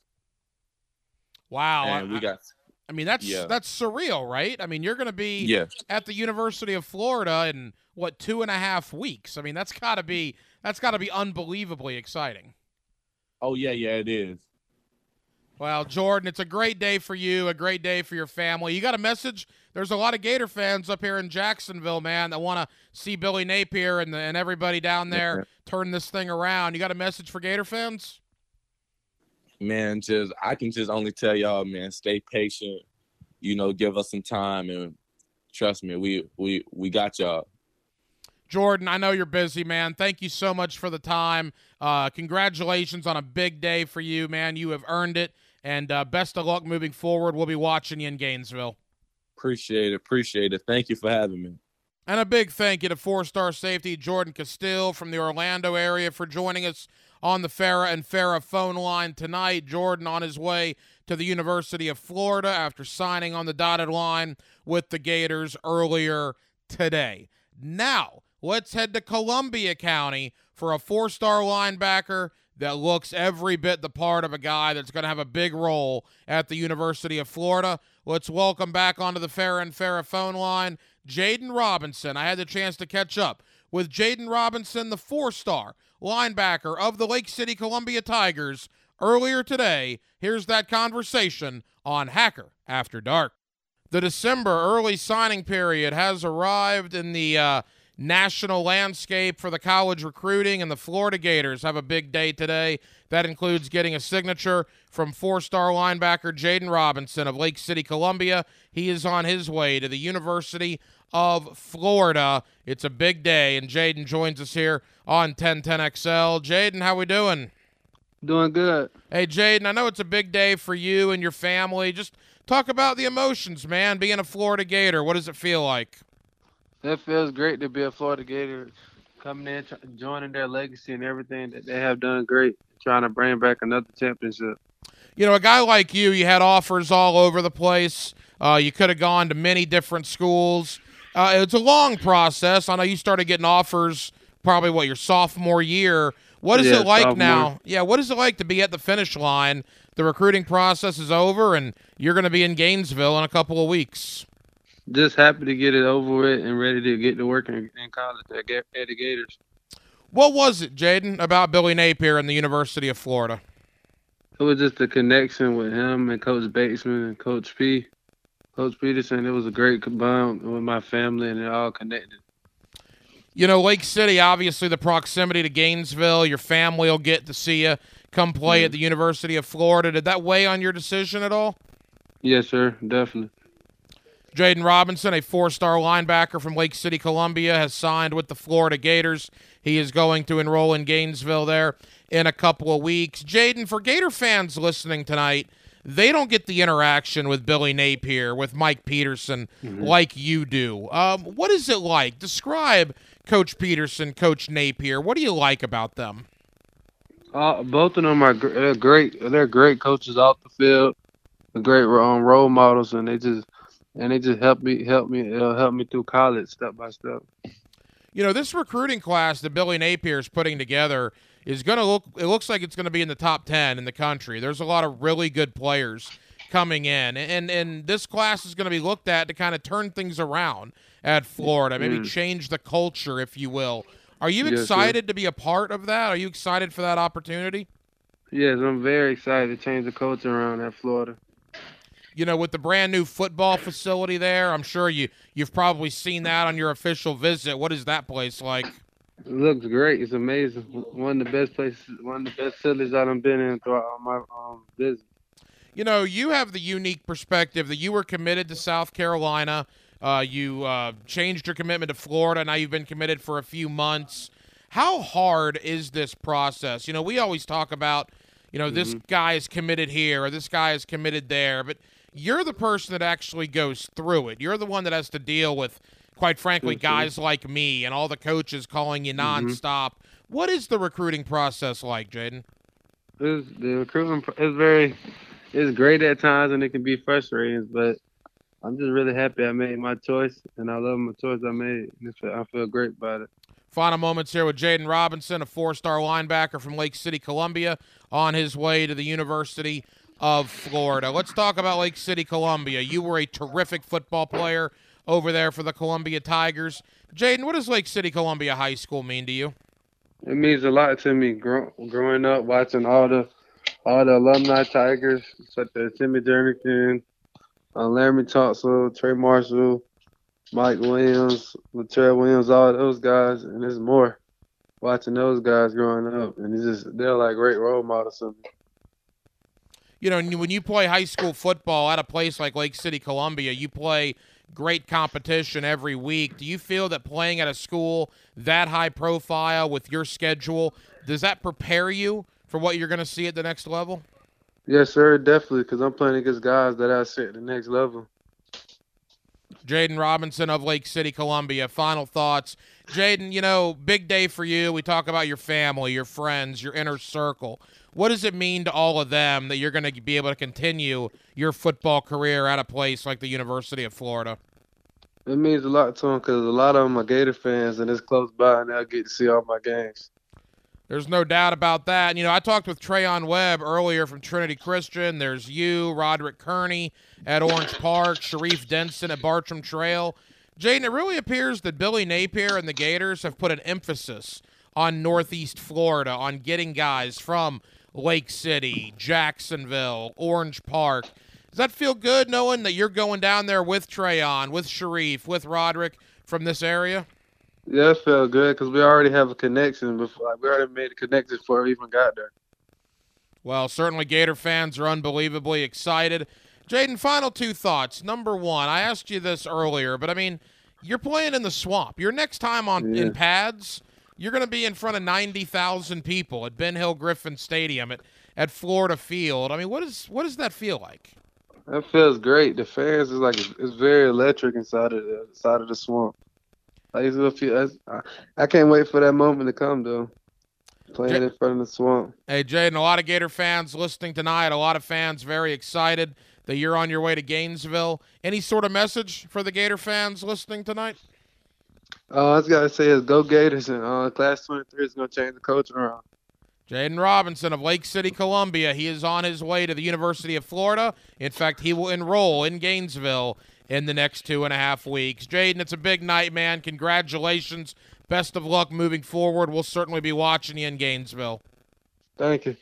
Wow, And I, we got I mean that's yeah. that's surreal, right? I mean, you're going to be yeah. at the University of Florida in what two and a half weeks. I mean, that's got to be that's got to be unbelievably exciting. Oh yeah, yeah, it is. Well, Jordan, it's a great day for you, a great day for your family. You got a message? There's a lot of Gator fans up here in Jacksonville, man, that want to see Billy Napier and the, and everybody down there turn this thing around. You got a message for Gator fans? Man, just I can just only tell y'all, man, stay patient. You know, give us some time and trust me, we we we got y'all. Jordan, I know you're busy, man. Thank you so much for the time. Uh, congratulations on a big day for you, man. You have earned it. And uh, best of luck moving forward. We'll be watching you in Gainesville. Appreciate it, appreciate it. Thank you for having me. And a big thank you to four star safety Jordan Castell from the Orlando area for joining us on the Farah and Farah phone line tonight. Jordan on his way to the University of Florida after signing on the dotted line with the Gators earlier today. Now, let's head to Columbia County for a four star linebacker that looks every bit the part of a guy that's going to have a big role at the University of Florida. Let's welcome back onto the Farah and Farah phone line Jaden Robinson. I had the chance to catch up with Jaden Robinson, the four star linebacker of the Lake City Columbia Tigers, earlier today. Here's that conversation on Hacker After Dark. The December early signing period has arrived in the uh, national landscape for the college recruiting, and the Florida Gators have a big day today. That includes getting a signature from four star linebacker Jaden Robinson of Lake City, Columbia. He is on his way to the University of Florida. It's a big day, and Jaden joins us here on 1010XL. Jaden, how we doing? Doing good. Hey, Jaden, I know it's a big day for you and your family. Just talk about the emotions, man, being a Florida Gator. What does it feel like? It feels great to be a Florida Gator, coming in, tr- joining their legacy and everything that they have done great, trying to bring back another championship. You know, a guy like you, you had offers all over the place. Uh, you could have gone to many different schools. Uh, it's a long process. I know you started getting offers probably what your sophomore year. What is Yeah, it like sophomore. now? Yeah, what is it like to be at the finish line? The recruiting process is over, and you're going to be in Gainesville in a couple of weeks. Just happy to get it over with and ready to get to work in, in college at, at the Gators. What was it, Jaden, about Billy Napier and the University of Florida? It was just a connection with him and Coach Batesman and Coach P. Coach Peterson, it was a great bond with my family, and it all connected. You know, Lake City, obviously the proximity to Gainesville, your family will get to see you come play at the University of Florida. Did that weigh on your decision at all? Yes, sir, definitely. Jaden Robinson, a four star linebacker from Lake City, Columbia, has signed with the Florida Gators. He is going to enroll in Gainesville there in a couple of weeks. Jaden, for Gator fans listening tonight, they don't get the interaction with Billy Napier, with Mike Peterson, like you do. Um, what is it like? Describe Coach Peterson, Coach Napier. What do you like about them? Uh, both of them are gr- they're great. They're great coaches off the field, great um, role models, and they just and they just help me help me uh, help me through college step by step. You know, this recruiting class that Billy Napier is putting together is going to look, it looks like it's going to be in the top 10 in the country. There's a lot of really good players coming in. And, and this class is going to be looked at to kind of turn things around at Florida, maybe Mm. change the culture, if you will. Are you Yes, sir. excited to be a part of that? Are you excited for that opportunity? Yes, I'm very excited to change the culture around at Florida. You know, with the brand new football facility there, I'm sure you you've probably seen that on your official visit. What is that place like? It looks great. It's amazing. One of the best places, one of the best cities that I've been in throughout my um visit. You know, you have the unique perspective that you were committed to South Carolina. Uh, you uh, changed your commitment to Florida. Now you've been committed for a few months. How hard is this process? You know, we always talk about, you know, this guy is committed here or this guy is committed there, but you're the person that actually goes through it. You're the one that has to deal with, quite frankly, mm-hmm. guys like me and all the coaches calling you mm-hmm. nonstop. What is the recruiting process like, Jaden? The recruitment is very, it's great at times and it can be frustrating, but I'm just really happy I made my choice and I love my choice I made. I feel great about it. Final moments here with Jaden Robinson, a four star linebacker from Lake City, Columbia, on his way to the University of Florida. Let's talk about Lake City, Columbia. You were a terrific football player over there for the Columbia Tigers. Jaden, what does Lake City, Columbia High School mean to you? It means a lot to me grow, growing up watching all the all the alumni Tigers such as Timmy Jernigan, uh, Laramie Thompson, Trey Marshall, Mike Williams, Latrell Williams, all those guys, and there's more. Watching those guys growing up, and it's just they're like great role models to me. You know, when you play high school football at a place like Lake City, Columbia, you play great competition every week. Do you feel that playing at a school that high profile with your schedule, does that prepare you for what you're going to see at the next level? Yes, sir, definitely, because I'm playing against guys that I set the next level. Jaden Robinson of Lake City, Columbia. Final thoughts. Jaden, you know, big day for you. We talk about your family, your friends, your inner circle. What does it mean to all of them that you're going to be able to continue your football career at a place like the University of Florida? It means a lot to them because a lot of them are Gator fans, and it's close by, and they'll get to see all my games. There's no doubt about that. And, you know, I talked with Treyaun Webb earlier from Trinity Christian. There's you, Roderick Kearney at Orange Park, Sharif Denson at Bartram Trail. Jaden, it really appears that Billy Napier and the Gators have put an emphasis on Northeast Florida, on getting guys from Lake City, Jacksonville, Orange Park. Does that feel good knowing that you're going down there with Treyaun, with Sharif, with Roderick from this area? Yeah, it felt good because we already have a connection before. Like, we already made a connection before we even got there. Well, certainly Gator fans are unbelievably excited. Jaden, final two thoughts. Number one, I asked you this earlier, but I mean, you're playing in the swamp. Your next time on Yeah. in pads, you're going to be in front of 90,000 people at Ben Hill Griffin Stadium at, at Florida Field. I mean, what is what does that feel like? That feels great. The fans is like it's very electric inside of the side of the swamp. Like it's a feel, I, can't wait for that moment to come though. Playing in front of the swamp. Hey, Jaden, a lot of Gator fans listening tonight, a lot of fans very excited that you're on your way to Gainesville. Any sort of message for the Gator fans listening tonight? Uh, I just gotta say is go Gators and uh, class 23 is gonna change the coach around. Jaden Robinson of Lake City, Columbia. He is on his way to the University of Florida. In fact, he will enroll in Gainesville in the next two and a half weeks. Jaden, it's a big night, man. Congratulations. Best of luck moving forward. We'll certainly be watching you in Gainesville. Thank you.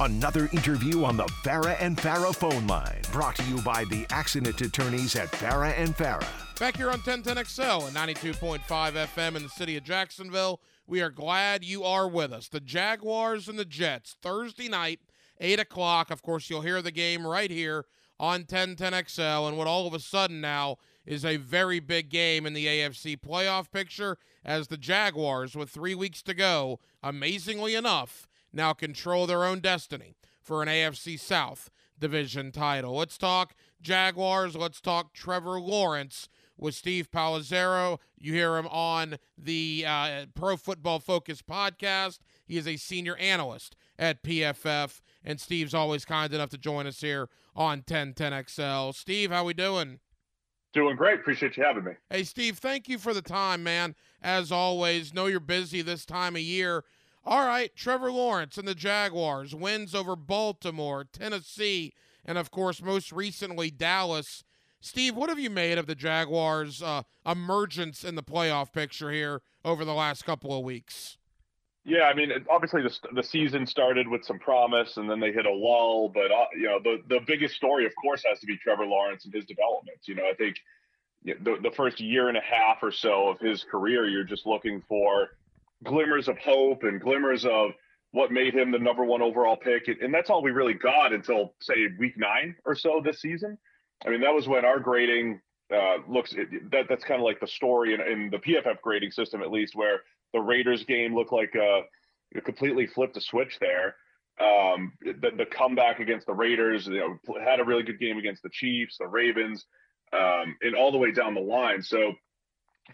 Another interview on the Farah and Farah phone line, brought to you by the accident attorneys at Farah and Farah. Back here on 1010XL and 92.5 FM in the city of Jacksonville. We are glad you are with us. The Jaguars and the Jets, Thursday night, 8 o'clock. Of course, you'll hear the game right here on 1010XL. And what all of a sudden now is a very big game in the AFC playoff picture as the Jaguars, with three weeks to go, amazingly enough, now control their own destiny for an AFC South division title. Let's talk Jaguars. Let's talk Trevor Lawrence with Steve Palazzolo. You hear him on the uh, Pro Football Focus podcast. He is a senior analyst at PFF, and Steve's always kind enough to join us here on 1010XL. Steve, how we doing? Doing great. Appreciate you having me. Hey, Steve, thank you for the time, man. As always, know you're busy this time of year. All right, Trevor Lawrence and the Jaguars wins over Baltimore, Tennessee, and of course, most recently, Dallas. Steve, what have you made of the Jaguars' uh, emergence in the playoff picture here over the last couple of weeks? Yeah, I mean, obviously the the season started with some promise, and then they hit a lull. But uh, you know, the the biggest story, of course, has to be Trevor Lawrence and his development. You know, I think the the first year and a half or so of his career, you're just looking for glimmers of hope and glimmers of what made him the number one overall pick, and- and that's all we really got until say week nine or so this season. I mean, that was when our grading uh, looks it, that that's kind of like the story in, in the PFF grading system, at least, where the Raiders game looked like uh, it completely flipped a switch there. Um, the, the comeback against the Raiders, you know, had a really good game against the Chiefs, the Ravens, um, and all the way down the line. So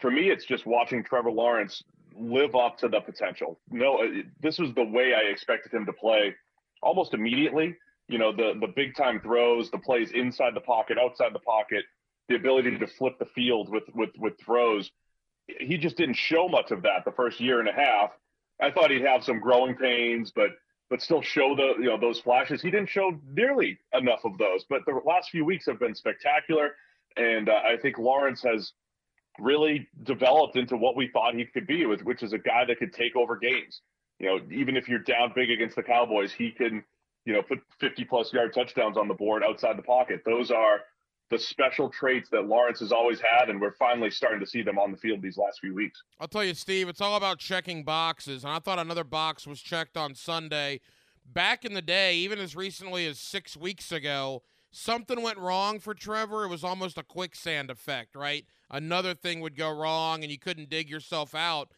for me, it's just watching Trevor Lawrence live up to the potential. No, uh, this was the way I expected him to play almost immediately. You know, the the big time throws, the plays inside the pocket, outside the pocket, the ability to flip the field with with with throws. He just didn't show much of that the first year and a half. I thought he'd have some growing pains, but but still show the you know those flashes. He didn't show nearly enough of those. But the last few weeks have been spectacular, and uh, I think Lawrence has really developed into what we thought he could be, with which is a guy that could take over games. You know, even if you're down big against the Cowboys, he can you know put 50 plus yard touchdowns on the board outside the pocket. Those are the special traits that Lawrence has always had, and we're finally starting to see them on the field these last few weeks. I'll tell you, Steve, it's all about checking boxes. And I thought another box was checked on Sunday. Back in the day, even as recently as six weeks ago, something went wrong for Trevor. It was almost a quicksand effect, right? Another thing would go wrong, and you couldn't dig yourself out.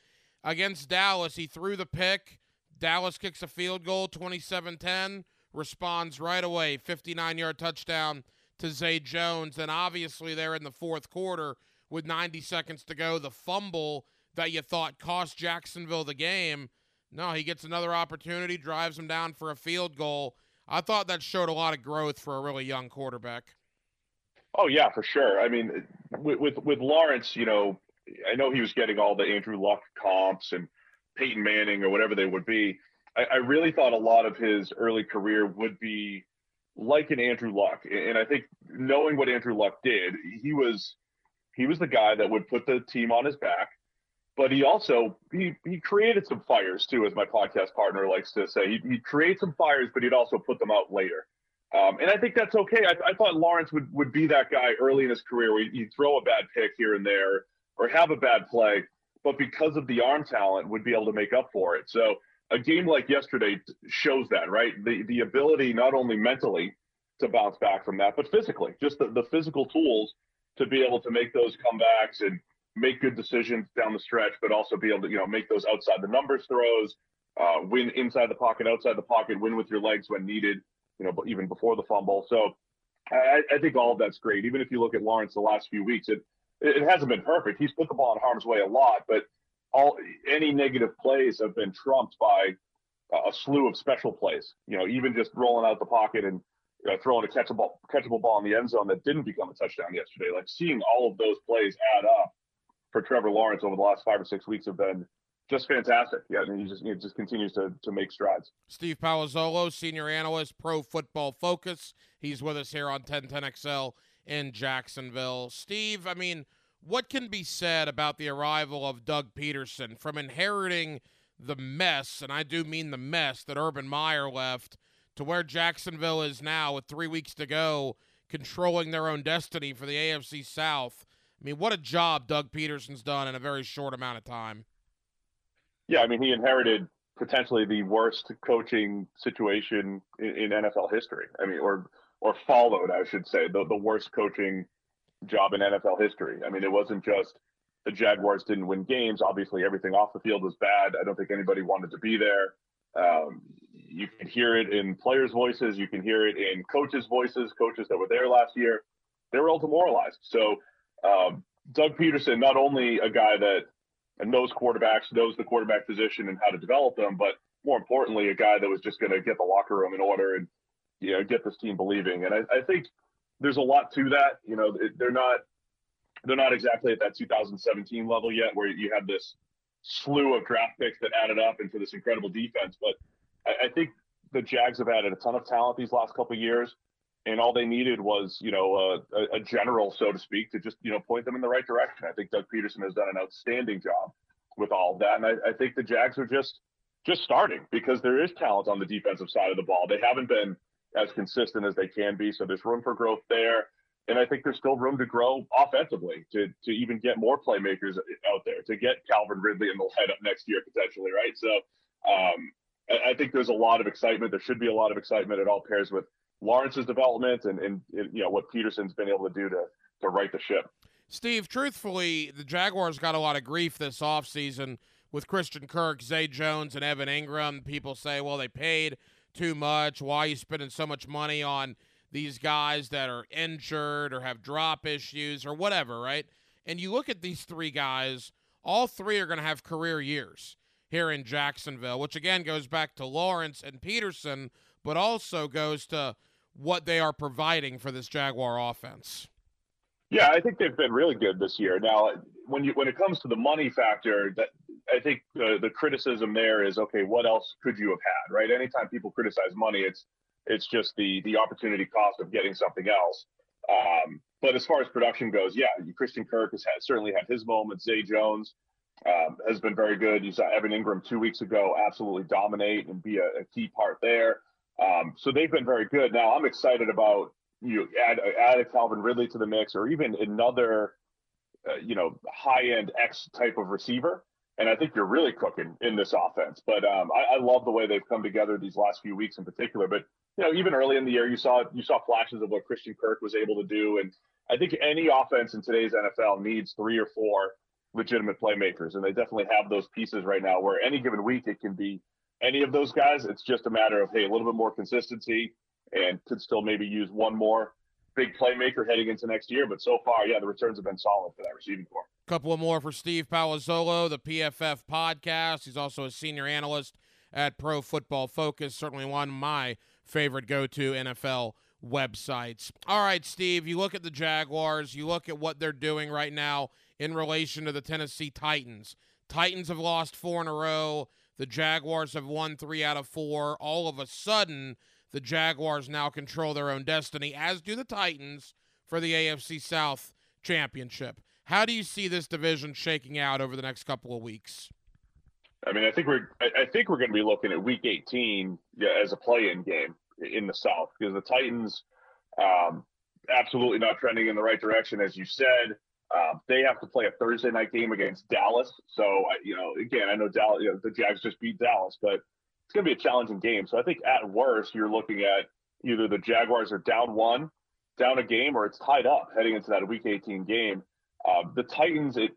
Against Dallas, he threw the pick. Dallas kicks a field goal, 27 10, responds right away, 59 yard touchdown to Zay Jones. And obviously, they're in the fourth quarter with 90 seconds to go. The fumble that you thought cost Jacksonville the game. No, he gets another opportunity, drives him down for a field goal. I thought that showed a lot of growth for a really young quarterback. Oh yeah, for sure. I mean, with with, with Lawrence, you know, I know he was getting all the Andrew Luck comps and Peyton Manning or whatever they would be. I, I really thought a lot of his early career would be like an Andrew Luck, and I think knowing what Andrew Luck did, he was he was the guy that would put the team on his back, but he also he he created some fires too, as my podcast partner likes to say. He he'd create some fires, but he'd also put them out later. Um, and I think that's okay. I, I, thought Lawrence would, would be that guy early in his career where he'd throw a bad pick here and there or have a bad play, but because of the arm talent, would be able to make up for it. So a game like yesterday shows that, right? The the ability not only mentally to bounce back from that, but physically, just the, the physical tools to be able to make those comebacks and make good decisions down the stretch, but also be able to, you know, make those outside the numbers throws, uh, win inside the pocket, outside the pocket, win with your legs when needed, you know, even before the fumble. So I, I think all of that's great. Even if you look at Lawrence the last few weeks, it it hasn't been perfect. He's put the ball in harm's way a lot, but all any negative plays have been trumped by a slew of special plays. You know, even just rolling out the pocket and you know, throwing a catchable catchable ball in the end zone that didn't become a touchdown yesterday. Like seeing all of those plays add up for Trevor Lawrence over the last five or six weeks have been just fantastic. Yeah, and he just he just continues to to make strides. Steve Palazzolo, senior analyst, Pro Football Focus. He's with us here on 1010XL in Jacksonville. Steve, I mean, what can be said about the arrival of Doug Pederson from inheriting the mess, and I do mean the mess that Urban Meyer left, to where Jacksonville is now with three weeks to go, controlling their own destiny for the AFC South? I mean, what a job Doug Pederson's done in a very short amount of time. Yeah, I mean, he inherited potentially the worst coaching situation in, in NFL history. I mean, or or followed, I should say, the, the worst coaching job in NFL history. I mean, it wasn't just the Jaguars didn't win games. Obviously, everything off the field was bad. I don't think anybody wanted to be there. Um, you can hear it in players' voices. You can hear it in coaches' voices. Coaches that were there last year, they were all demoralized. So, um, Doug Pederson, not only a guy that knows quarterbacks, knows the quarterback position and how to develop them, but more importantly, a guy that was just going to get the locker room in order and you know get this team believing. And I, I think there's a lot to that. You know, they're not they're not exactly at that 2017 level yet, where you have this slew of draft picks that added up into this incredible defense. But I, I think the Jags have added a ton of talent these last couple years, and all they needed was you know a, a general, so to speak, to just you know point them in the right direction. I think Doug Pederson has done an outstanding job with all of that, and I, I think the Jags are just just starting because there is talent on the defensive side of the ball. They haven't been as consistent as they can be. So there's room for growth there. And I think there's still room to grow offensively to, to even get more playmakers out there, to get Calvin Ridley in the lineup next year potentially, right? So um, I, I think there's a lot of excitement. There should be a lot of excitement. It all pairs with Lawrence's development and, and, and you know what Pederson's been able to do to to right the ship. Steve, truthfully, the Jaguars got a lot of grief this offseason with Christian Kirk, Zay Jones, and Evan Engram. People say, well, they paid too much? Why are you spending so much money on these guys that are injured or have drop issues or whatever, right? And you look at these three guys, all three are going to have career years here in Jacksonville, which again goes back to Lawrence and Pederson, but also goes to what they are providing for this Jaguar offense. Yeah, I think they've been really good this year. Now, when you when it comes to the money factor, that I think the the criticism there is okay. What else could you have had, right? Anytime people criticize money, it's it's just the the opportunity cost of getting something else. Um, but as far as production goes, yeah, Christian Kirk has had, certainly had his moments. Zay Jones um, has been very good. You saw Evan Engram two weeks ago absolutely dominate and be a, a key part there. Um, so they've been very good. Now I'm excited about you add add a Calvin Ridley to the mix, or even another, uh, you know, high end X type of receiver and I think you're really cooking in this offense. But um, I, I, love the way they've come together these last few weeks in particular. But you know, even early in the year, you saw you saw flashes of what Christian Kirk was able to do, and I think any offense in today's NFL needs three or four legitimate playmakers, and they definitely have those pieces right now. Where any given week it can be any of those guys. It's just a matter of hey, a little bit more consistency, and could still maybe use one more big playmaker heading into next year. But so far, yeah, the returns have been solid for that receiving corps. Couple of more for Steve Palazzolo, the PFF podcast. He's also a senior analyst at Pro Football Focus. Certainly one of my favorite go-to NFL websites. All right, Steve, you look at the Jaguars, you look at what they're doing right now in relation to the Tennessee Titans. Titans have lost four in a row. The Jaguars have won three out of four. All of a sudden, the Jaguars now control their own destiny, as do the Titans for the AFC South championship. How do you see this division shaking out over the next couple of weeks? I mean, I think we're I think we're going to be looking at Week 18 yeah, as a play-in game in the South because the Titans, um, absolutely not trending in the right direction, as you said. Um, they have to play a Thursday night game against Dallas. So, you know, again, I know Dallas, you know, the Jags just beat Dallas, but it's going to be a challenging game. So I think at worst, you're looking at either the Jaguars are down one, down a game, or it's tied up heading into that Week 18 game. Um, the Titans, it,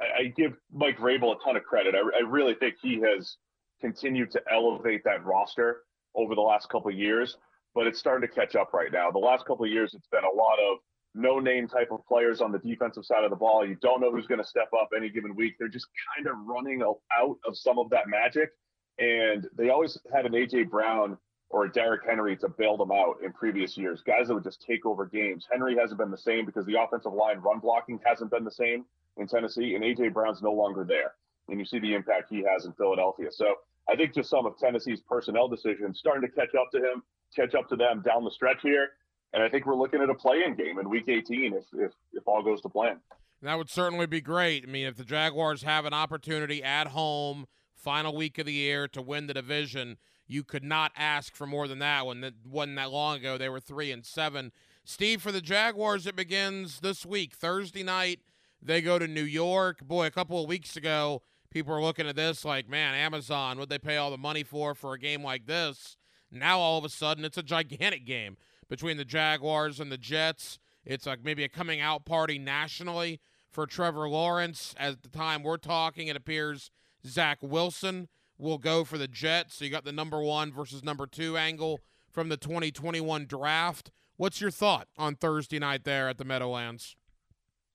I, I give Mike Vrabel a ton of credit. I, I really think he has continued to elevate that roster over the last couple of years, but it's starting to catch up right now. The last couple of years, it's been a lot of no name type of players on the defensive side of the ball. You don't know who's going to step up any given week. They're just kind of running out of some of that magic. And they always had an A.J. Brown or Derrick Henry to bail them out in previous years, guys that would just take over games. Henry hasn't been the same because the offensive line run blocking hasn't been the same in Tennessee, and A.J. Brown's no longer there. And you see the impact he has in Philadelphia. So I think just some of Tennessee's personnel decisions starting to catch up to him, catch up to them down the stretch here and I think we're looking at a play-in game in Week 18 if if, if all goes to plan. That would certainly be great. I mean, if the Jaguars have an opportunity at home, final week of the year to win the division, you could not ask for more than that. When that wasn't that long ago, they were three and seven. Steve, for the Jaguars, it begins this week, Thursday night. They go to New York. Boy, a couple of weeks ago, people were looking at this like, man, Amazon, would they pay all the money for for a game like this? Now all of a sudden, it's a gigantic game between the Jaguars and the Jets. It's like maybe a coming out party nationally for Trevor Lawrence. At the time we're talking, it appears Zach Wilson will go for the Jets. So you got the number one versus number two angle from the 2021 draft. What's your thought on Thursday night there at the Meadowlands?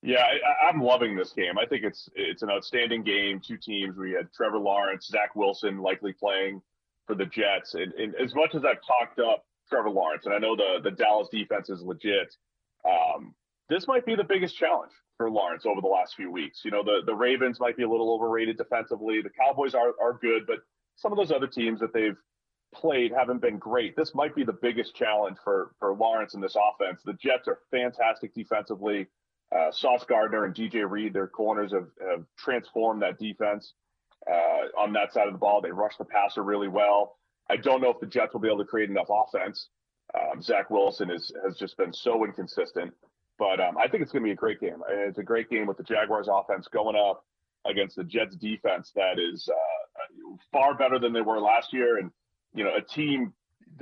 Yeah, I, am loving this game. I think it's it's an outstanding game. Two teams. We had Trevor Lawrence, Zach Wilson likely playing for the Jets. And, and as much as I've talked up Trevor Lawrence, and I know the the Dallas defense is legit. Um, this might be the biggest challenge for Lawrence over the last few weeks. You know, the the Ravens might be a little overrated defensively. The Cowboys are are good, but some of those other teams that they've played haven't been great. This might be the biggest challenge for for Lawrence in this offense. The Jets are fantastic defensively. Uh, Sauce Gardner and DJ Reed, their corners have, have transformed that defense uh, on that side of the ball. They rush the passer really well. I don't know if the Jets will be able to create enough offense. Um, Zach Wilson is, has just been so inconsistent, but um, I think it's going to be a great game. It's a great game with the Jaguars offense going up against the Jets defense that is uh, far better than they were last year, and you know a team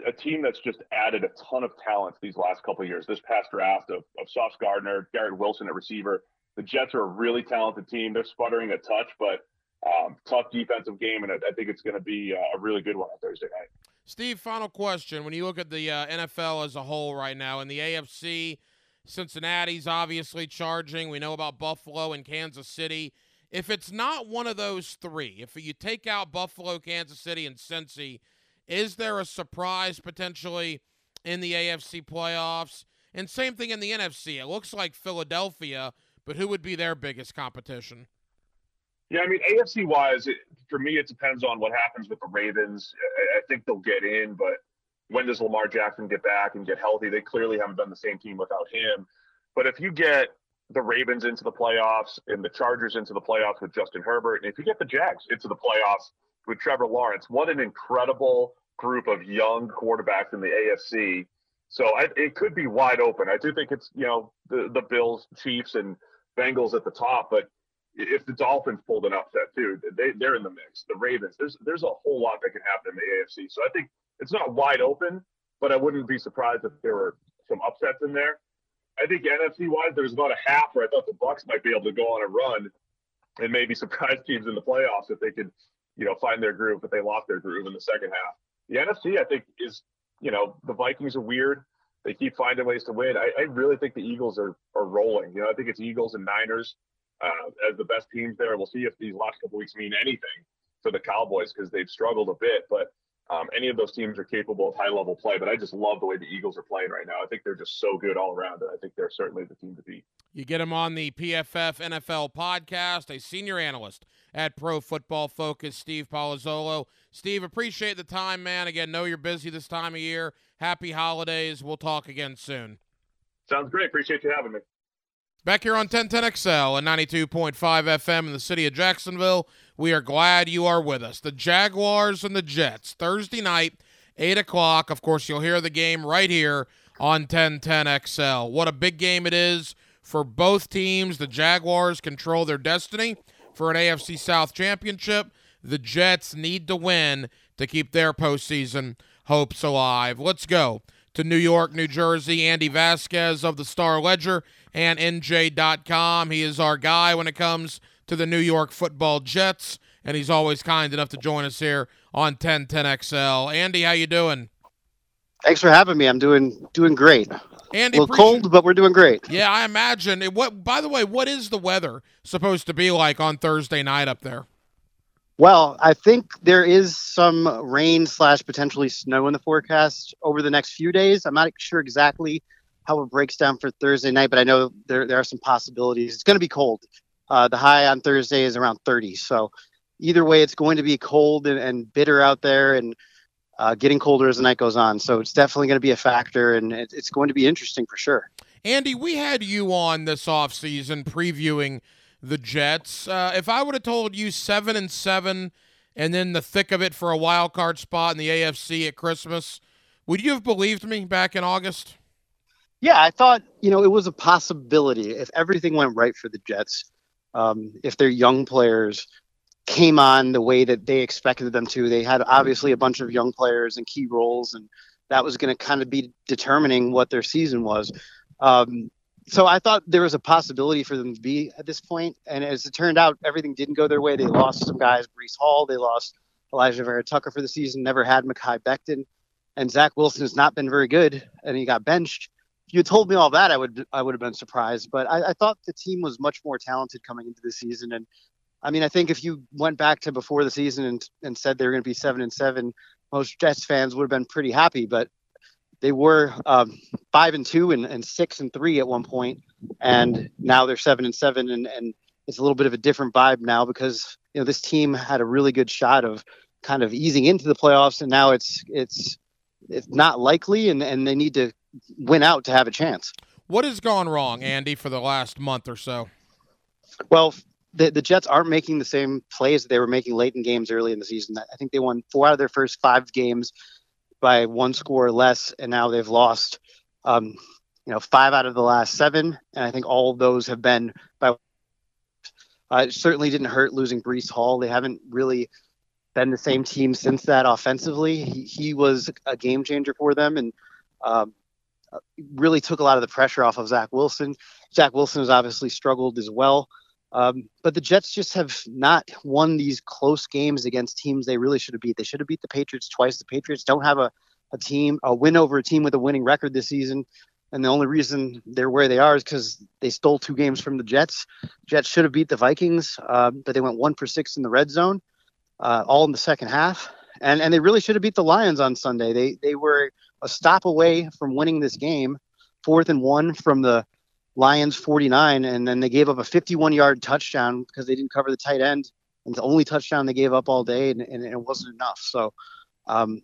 a team that's just added a ton of talent these last couple of years. This past draft of, of Sauce Gardner, Garrett Wilson at receiver. The Jets are a really talented team. They're sputtering a touch, but um, tough defensive game, and I, I think it's going to be uh, a really good one on Thursday night. Steve, final question. When you look at the uh, NFL as a whole right now, in the AFC, Cincinnati's obviously charging. We know about Buffalo and Kansas City. If it's not one of those three, if you take out Buffalo, Kansas City, and Cincy, is there a surprise potentially in the AFC playoffs? And same thing in the NFC. It looks like Philadelphia, but who would be their biggest competition? Yeah, I mean, AFC wise, it, for me, it depends on what happens with the Ravens. I, I, think they'll get in, but when does Lamar Jackson get back and get healthy? They clearly haven't been the same team without him. But if you get the Ravens into the playoffs and the Chargers into the playoffs with Justin Herbert, and if you get the Jags into the playoffs with Trevor Lawrence, what an incredible group of young quarterbacks in the AFC. So I, it could be wide open. I do think it's you know the the Bills, Chiefs, and Bengals at the top, but if the Dolphins pulled an upset too, they they're in the mix. The Ravens, there's there's a whole lot that can happen in the AFC. So I think it's not wide open, but I wouldn't be surprised if there were some upsets in there. I think NFC wise, there's about a half where I thought the Bucs might be able to go on a run and maybe surprise teams in the playoffs if they could, you know, find their groove, but they lost their groove in the second half. The NFC, I think, is you know the Vikings are weird. They keep finding ways to win. I, I really think the Eagles are are rolling. You know, I think it's Eagles and Niners uh, as the best teams there. We'll see if these last couple weeks mean anything for the Cowboys because they've struggled a bit. But Um, any of those teams are capable of high level play, but I just love the way the Eagles are playing right now. I think they're just so good all around, and I think they're certainly the team to beat. You get him on the PFF NFL podcast, a senior analyst at Pro Football Focus, Steve Palazzolo. Steve, appreciate the time, man. Again, know you're busy this time of year. Happy holidays. We'll talk again soon. Sounds great. Appreciate you having me. Back here on 1010XL and 92.5 FM in the city of Jacksonville, we are glad you are with us. The Jaguars and the Jets, Thursday night, 8 o'clock. Of course, you'll hear the game right here on 1010XL. What a big game it is for both teams. The Jaguars control their destiny for an AFC South championship. The Jets need to win to keep their postseason hopes alive. Let's go to New York, New Jersey. Andy Vasquez of the Star Ledger and NJ.com. He is our guy when it comes to the New York football Jets, and he's always kind enough to join us here on 1010XL. Andy, how you doing? Thanks for having me. I'm doing doing great. Andy, a little cold, but we're doing great. Yeah, I imagine. It, what? By the way, what is the weather supposed to be like on Thursday night up there? Well, I think there is some rain slash potentially snow in the forecast over the next few days. I'm not sure exactly how it breaks down for Thursday night, but I know there there are some possibilities. It's going to be cold. Uh, the high on Thursday is around 30. So either way, it's going to be cold and, and bitter out there, and uh, getting colder as the night goes on. So it's definitely going to be a factor, and it, it's going to be interesting for sure. Andy, we had you on this offseason previewing the Jets. Uh, if I would have told you seven and seven, and then the thick of it for a wild card spot in the AFC at Christmas, would you have believed me back in August? Yeah, I thought you know it was a possibility if everything went right for the Jets. Um, if their young players came on the way that they expected them to, they had obviously a bunch of young players and key roles, and that was going to kind of be determining what their season was. Um, so I thought there was a possibility for them to be at this point, and as it turned out, everything didn't go their way. They lost some guys, Breece Hall. They lost Elijah Vera-Tucker for the season. Never had Mekhi Becton, and Zach Wilson has not been very good, and he got benched. If you told me all that, I would I would have been surprised. But I, I thought the team was much more talented coming into the season, and I mean, I think if you went back to before the season and, and said they were going to be seven and seven, most Jets fans would have been pretty happy. But they were um, five and two and, and six and three at one point, and now they're seven and seven, and, and it's a little bit of a different vibe now because you know this team had a really good shot of kind of easing into the playoffs, and now it's it's it's not likely, and and they need to win out to have a chance. What has gone wrong, Andy, for the last month or so? Well, the, the Jets aren't making the same plays that they were making late in games early in the season. I think they won four out of their first five games by one score or less, and now they've lost, um, you know, five out of the last seven, and I think all of those have been by. Uh, it certainly didn't hurt losing Breece Hall. They haven't really been the same team since that offensively. He, he was a game changer for them, and um, really took a lot of the pressure off of Zach Wilson. Zach Wilson has obviously struggled as well. Um, but the Jets just have not won these close games against teams they really should have beat. They should have beat the Patriots twice. The Patriots don't have a, a team, a win over a team with a winning record this season. And the only reason they're where they are is because they stole two games from the Jets. Jets should have beat the Vikings, uh, but they went one for six in the red zone, uh, all in the second half. And and they really should have beat the Lions on Sunday. They they were a stop away from winning this game, fourth and one from the Lions 49, and then they gave up a 51 yard touchdown because they didn't cover the tight end. And the only touchdown they gave up all day, and, and it wasn't enough. So um,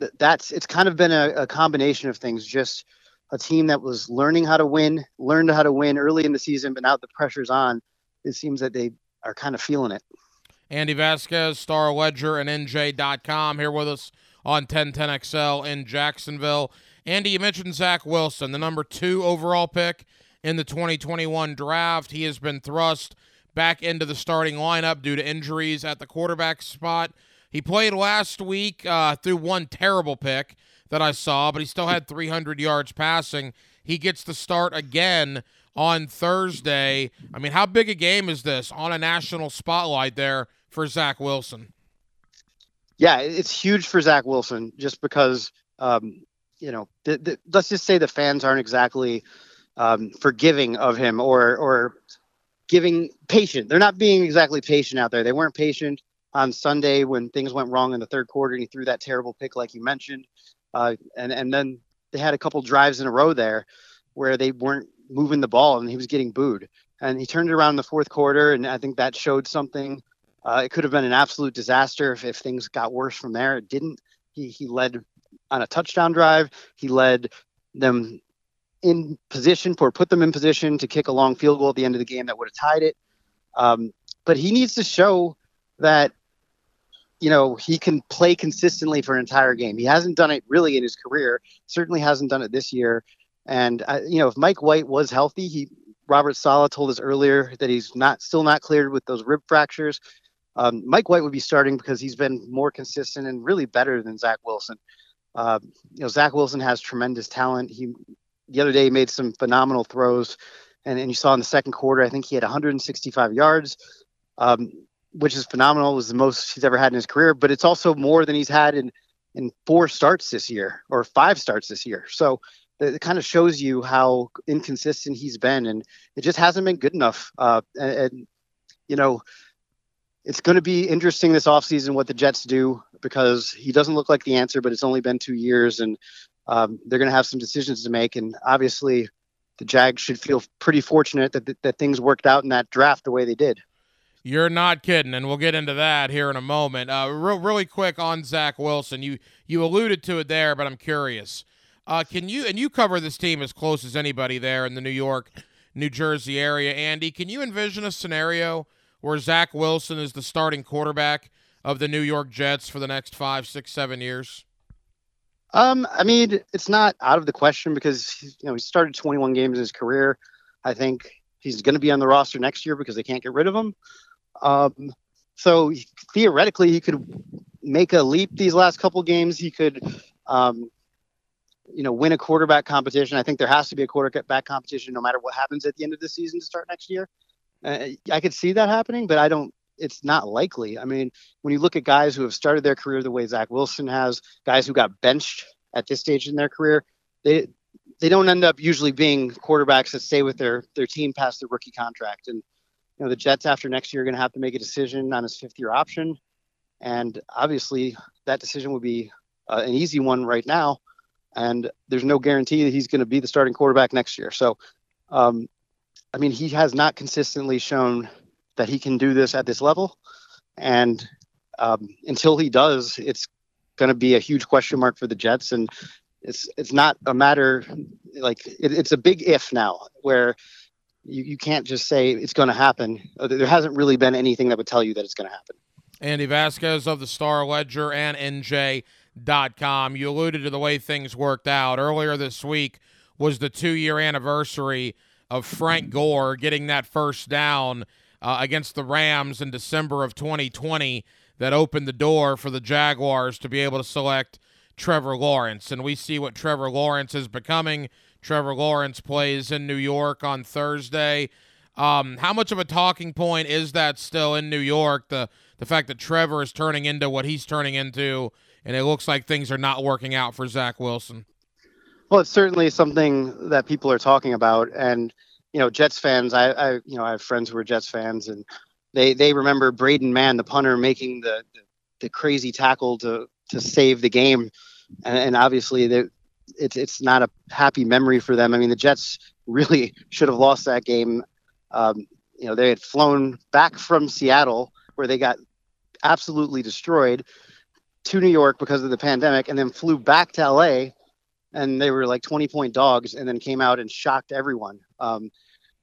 th- that's it's kind of been a, a combination of things. Just a team that was learning how to win, learned how to win early in the season, but now the pressure's on. It seems that they are kind of feeling it. Andy Vasquez, Star Ledger, and NJ.com here with us on 1010XL in Jacksonville. Andy, you mentioned Zach Wilson, the number two overall pick in the 2021 draft. He has been thrust back into the starting lineup due to injuries at the quarterback spot. He played last week uh, through one terrible pick that I saw, but he still had 300 yards passing. He gets to start again on Thursday. I mean, how big a game is this on a national spotlight there for Zach Wilson? Yeah, it's huge for Zach Wilson just because, um, you know, the, the, let's just say the fans aren't exactly um, forgiving of him or or giving patient. They're not being exactly patient out there. They weren't patient on Sunday when things went wrong in the third quarter and he threw that terrible pick, like you mentioned. Uh, and and then they had a couple drives in a row there where they weren't moving the ball and he was getting booed. And he turned it around in the fourth quarter, and I think that showed something. Uh, it could have been an absolute disaster if, if things got worse from there. It didn't. He he led on a touchdown drive. He led them in position for put them in position to kick a long field goal at the end of the game that would have tied it. Um, but he needs to show that you know he can play consistently for an entire game. He hasn't done it really in his career. Certainly hasn't done it this year. And uh, you know, if Mike White was healthy, he Robert Saleh told us earlier that he's not still not cleared with those rib fractures. Um, Mike White would be starting because he's been more consistent and really better than Zach Wilson. Uh, you know, Zach Wilson has tremendous talent. He the other day he made some phenomenal throws, and, and you saw in the second quarter, I think he had 165 yards, um, which is phenomenal. It was the most he's ever had in his career, but it's also more than he's had in in four starts this year or five starts this year. So it kind of shows you how inconsistent he's been, and it just hasn't been good enough. Uh, and, and, you know, it's going to be interesting this offseason what the Jets do because he doesn't look like the answer, but it's only been two years, and um, they're going to have some decisions to make. And obviously, the Jags should feel pretty fortunate that, that, that things worked out in that draft the way they did. You're not kidding, and we'll get into that here in a moment. Uh, re- really quick on Zach Wilson, you you alluded to it there, but I'm curious. Uh, can you and you cover this team as close as anybody there in the New York, New Jersey area, Andy? Can you envision a scenario where Zach Wilson is the starting quarterback of the New York Jets for the next five, six, seven years? Um, I mean, it's not out of the question because you know he started 21 games in his career. I think he's going to be on the roster next year because they can't get rid of him. Um, so theoretically, he could make a leap these last couple games. He could um, you know, win a quarterback competition. I think there has to be a quarterback competition no matter what happens at the end of the season to start next year. Uh, I could see that happening, but I don't. It's not likely. I mean, when you look at guys who have started their career the way Zach Wilson has, guys who got benched at this stage in their career, they they don't end up usually being quarterbacks that stay with their their team past their rookie contract. And you know, the Jets after next year are going to have to make a decision on his fifth year option, and obviously that decision would be uh, an easy one right now and there's no guarantee that he's going to be the starting quarterback next year. So, um, I mean, he has not consistently shown that he can do this at this level, and um, until he does, it's going to be a huge question mark for the Jets. And it's it's not a matter like it, it's a big if now, where you, you can't just say it's going to happen. Uh, there hasn't really been anything that would tell you that it's going to happen. Andy Vasquez of the Star Ledger and NJ com. You alluded to the way things worked out. Earlier this week was the two year anniversary of Frank Gore getting that first down uh, against the Rams in December of 2020 that opened the door for the Jaguars to be able to select Trevor Lawrence. And we see what Trevor Lawrence is becoming. Trevor Lawrence plays in New York on Thursday. Um, how much of a talking point is that still in New York? The the fact that Trevor is turning into what he's turning into and it looks like things are not working out for Zach Wilson. Well, it's certainly something that people are talking about, and you know, Jets fans. I, I you know, I have friends who are Jets fans, and they they remember Braden Mann, the punter, making the the, the crazy tackle to to save the game, and, and obviously it's it's not a happy memory for them. I mean, the Jets really should have lost that game. Um, you know, they had flown back from Seattle where they got absolutely destroyed to New York because of the pandemic and then flew back to LA and they were like 20 point dogs and then came out and shocked everyone. Um,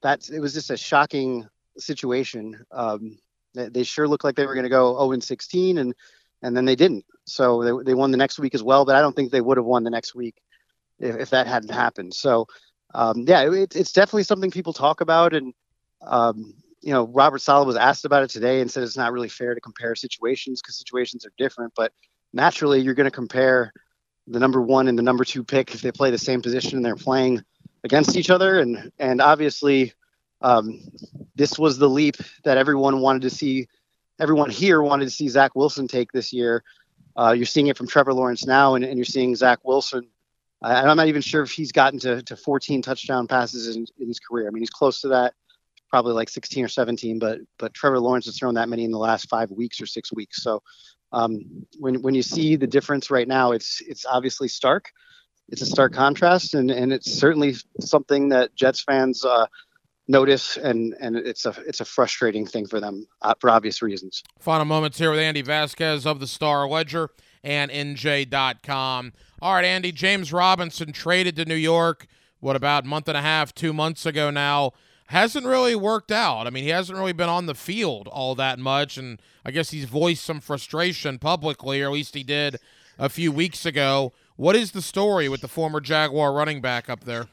that it was just a shocking situation. Um, they, they, sure looked like they were going to go 0 and 16 and and then they didn't. So they, they won the next week as well, but I don't think they would have won the next week if, if that hadn't happened. So um, yeah, it, it's definitely something people talk about and um, you know, Robert Saleh was asked about it today and said it's not really fair to compare situations because situations are different. But naturally, you're going to compare the number one and the number two pick if they play the same position and they're playing against each other. And and obviously, um, this was the leap that everyone wanted to see. Everyone here wanted to see Zach Wilson take this year. Uh, you're seeing it from Trevor Lawrence now, and, and you're seeing Zach Wilson. Uh, and I'm not even sure if he's gotten to, to 14 touchdown passes in, in his career. I mean, he's close to that probably like 16 or 17, but but Trevor Lawrence has thrown that many in the last five weeks or six weeks. So um, when when you see the difference right now, it's it's obviously stark. It's a stark contrast, and and it's certainly something that Jets fans uh, notice, and and it's a it's a frustrating thing for them uh, for obvious reasons. Final moments here with Andy Vasquez of the Star Ledger and NJ.com. All right, Andy, James Robinson traded to New York. What about a month and a half, two months ago now? Hasn't really worked out. I mean, he hasn't really been on the field all that much, and I guess he's voiced some frustration publicly, or at least he did a few weeks ago. What is the story with the former Jaguar running back up there?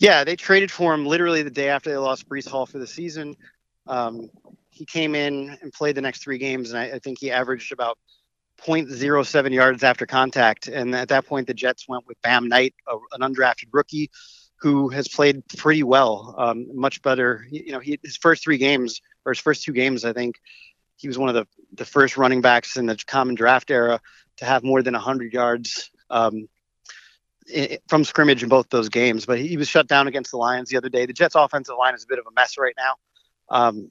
Yeah, they traded for him literally the day after they lost Breece Hall for the season. Um, he came in and played the next three games, and I, I think he averaged about 0.07 yards after contact. And at that point, the Jets went with Bam Knight, a, an undrafted rookie who has played pretty well, um, much better. You know, he, his first three games or his first two games, I think he was one of the, the first running backs in the common draft era to have more than 100 yards um, in, from scrimmage in both those games. But he was shut down against the Lions the other day. The Jets' offensive line is a bit of a mess right now. Um,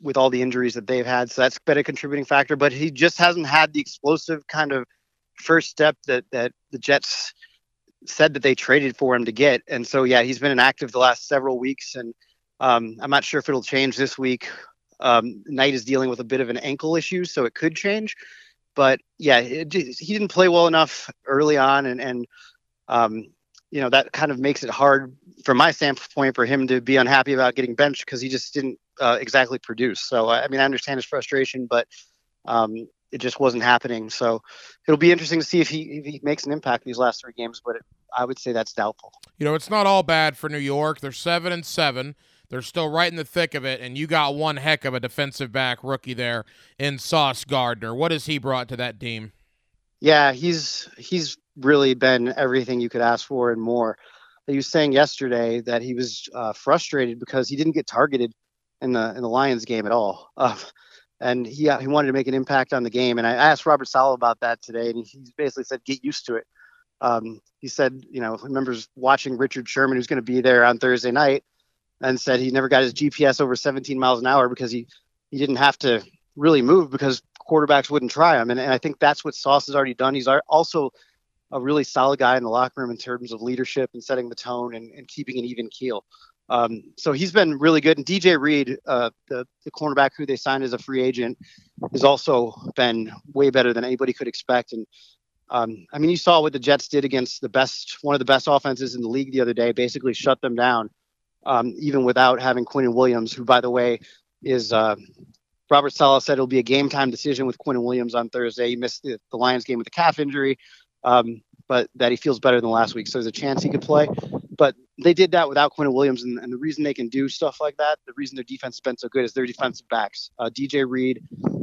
with all the injuries that they've had, so that's been a contributing factor. But he just hasn't had the explosive kind of first step that that the Jets said that they traded for him to get. And so, yeah, he's been inactive the last several weeks, and um, I'm not sure if it'll change this week. Um, Knight is dealing with a bit of an ankle issue, so it could change. But yeah, it, he didn't play well enough early on, and and um, you know that kind of makes it hard from my standpoint for him to be unhappy about getting benched because he just didn't uh, exactly produce. So I mean, I understand his frustration, but um, it just wasn't happening. So it'll be interesting to see if he if he makes an impact these last three games, but it, I would say that's doubtful. You know, it's not all bad for New York. They're seven and seven. They're still right in the thick of it, and you got one heck of a defensive back rookie there in Sauce Gardner. What has he brought to that team? Yeah, he's he's really been everything you could ask for and more. He was saying yesterday that he was uh, frustrated because he didn't get targeted in the in the Lions game at all. Uh, and he uh, he wanted to make an impact on the game. And I asked Robert Saleh about that today, and he basically said, "Get used to it." Um, he said, you know, remembers watching Richard Sherman, who's going to be there on Thursday night, and said he never got his GPS over 17 miles an hour because he he didn't have to really move because quarterbacks wouldn't try him. And, and I think that's what Sauce has already done. He's also a really solid guy in the locker room in terms of leadership and setting the tone and, and keeping an even keel. Um, so he's been really good. And DJ Reed, uh, the, the cornerback who they signed as a free agent, has also been way better than anybody could expect. And um, I mean, you saw what the Jets did against the best, one of the best offenses in the league the other day, basically shut them down, um, even without having Quinnen Williams, who, by the way, is uh, Robert Saleh said it'll be a game time decision with Quinnen Williams on Thursday. He missed the, the Lions game with a calf injury, um, but that he feels better than last week. So there's a chance he could play. But they did that without Quinnen Williams, and, and, the reason they can do stuff like that, the reason their defense has been so good is their defensive backs. Uh, DJ Reed,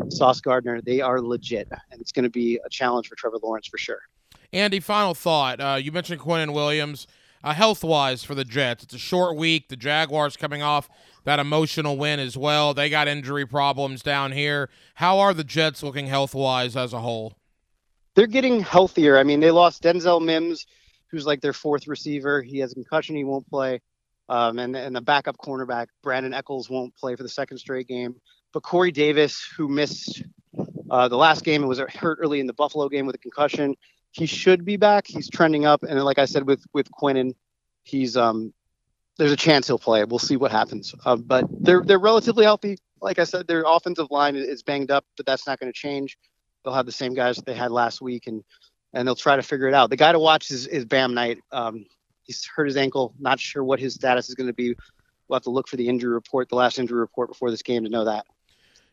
Sauce Gardner, they are legit, and it's going to be a challenge for Trevor Lawrence for sure. Andy, final thought. Uh, you mentioned Quinnen Williams. Uh, health wise for the Jets, it's a short week. The Jaguars coming off that emotional win as well. They got injury problems down here. How are the Jets looking health wise as a whole? They're getting healthier. I mean, they lost Denzel Mims who's like their fourth receiver. He has a concussion. He won't play. Um, and, and the backup cornerback, Brandon Echols, won't play for the second straight game. But Corey Davis, who missed uh, the last game and was hurt early in the Buffalo game with a concussion, he should be back. He's trending up. And like I said with with Quinnen, he's um, there's a chance he'll play. We'll see what happens. Uh, but they're they're relatively healthy. Like I said, their offensive line is banged up, but that's not going to change. They'll have the same guys that they had last week, and and they'll try to figure it out. The guy to watch is, is Bam Knight. Um, he's hurt his ankle. Not sure what his status is going to be. We'll have to look for the injury report, the last injury report before this game to know that.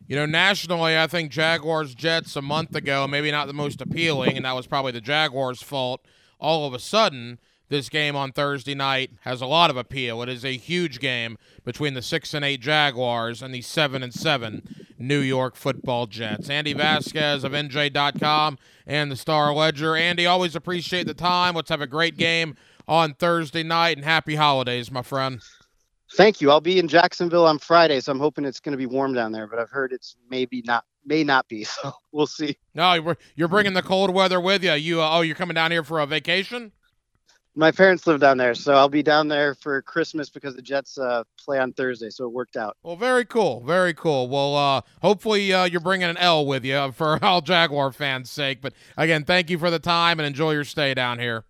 You know, nationally, I think Jaguars Jets a month ago, maybe not the most appealing, and that was probably the Jaguars' fault. All of a sudden, this game on Thursday night has a lot of appeal. It is a huge game between the six and eight Jaguars and the seven and seven New York Football Jets. Andy Vasquez of NJ.com and the Star Ledger. Andy, always appreciate the time. Let's have a great game on Thursday night and happy holidays, my friend. Thank you. I'll be in Jacksonville on Friday, so I'm hoping it's going to be warm down there. But I've heard it's maybe not, may not be. So we'll see. No, you're bringing the cold weather with you. You uh, oh, you're coming down here for a vacation? My parents live down there, so I'll be down there for Christmas because the Jets uh, play on Thursday, so it worked out. Well, very cool, very cool. Well, uh, hopefully uh, you're bringing an L with you for all Jaguar fans' sake. But again, thank you for the time and enjoy your stay down here.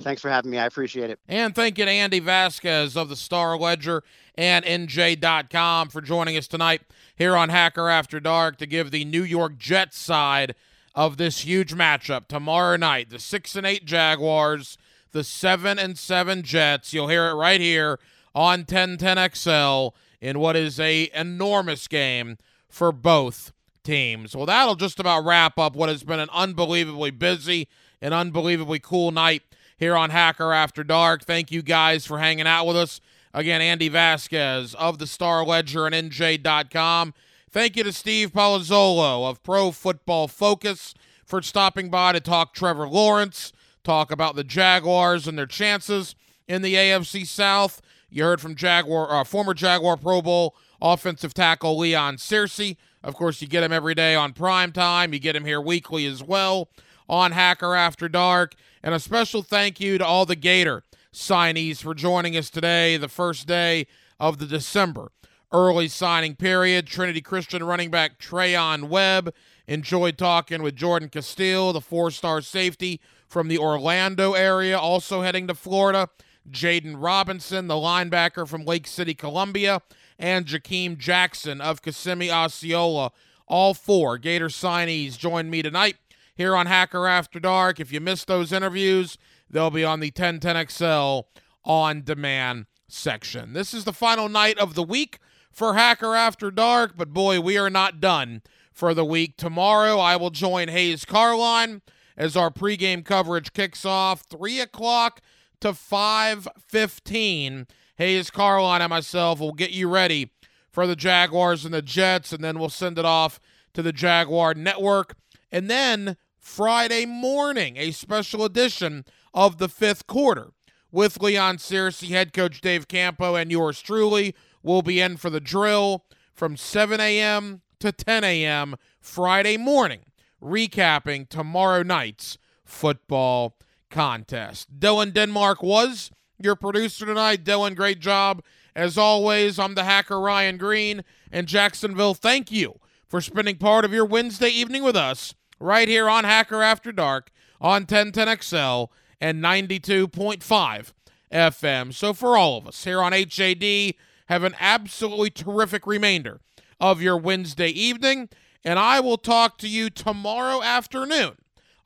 Thanks for having me. I appreciate it. And thank you to Andy Vasquez of the Star Ledger and NJ.com for joining us tonight here on Hacker After Dark to give the New York Jets side of this huge matchup tomorrow night. The six and eight Jaguars the 7 and 7 Jets. You'll hear it right here on 1010XL in what is a enormous game for both teams. Well, that'll just about wrap up what has been an unbelievably busy and unbelievably cool night here on Hacker After Dark. Thank you guys for hanging out with us. Again, Andy Vasquez of the Star Ledger and NJ.com. Thank you to Steve Palazzolo of Pro Football Focus for stopping by to talk Trevor Lawrence talk about the Jaguars and their chances in the AFC South. You heard from Jaguar, uh, former Jaguar Pro Bowl offensive tackle Leon Searcy. Of course, you get him every day on prime time. You get him here weekly as well on Hacker After Dark. And a special thank you to all the Gator signees for joining us today, the first day of the December early signing period. Trinity Christian running back Treyaun Webb enjoyed talking with Jordan Castell, the four star safety from the Orlando area, also heading to Florida. Jaden Robinson, the linebacker from Lake City, Columbia, and Jakeem Jackson of Kissimmee Osceola. All four Gator signees join me tonight here on Hacker After Dark. If you missed those interviews, they'll be on the 1010XL on demand section. This is the final night of the week for Hacker After Dark, but boy, we are not done for the week. Tomorrow, I will join Hays Carlyon as our pregame coverage kicks off. 3 o'clock to 5.15. Hays, Carlyon and myself will get you ready for the Jaguars and the Jets, and then we'll send it off to the Jaguar Network. And then Friday morning, a special edition of the fifth quarter with Leon Searcy, head coach Dave Campo, and yours truly will be in for the drill from 7 a.m. to 10 a.m. Friday morning recapping tomorrow night's football contest. Dylan Denmark was your producer tonight. Dylan, great job. As always, I'm the hacker Ryan Green and Jacksonville. Thank you for spending part of your Wednesday evening with us right here on Hacker After Dark on 1010XL and 92.5 FM. So, for all of us here on HAD, have an absolutely terrific remainder of your Wednesday evening and I will talk to you tomorrow afternoon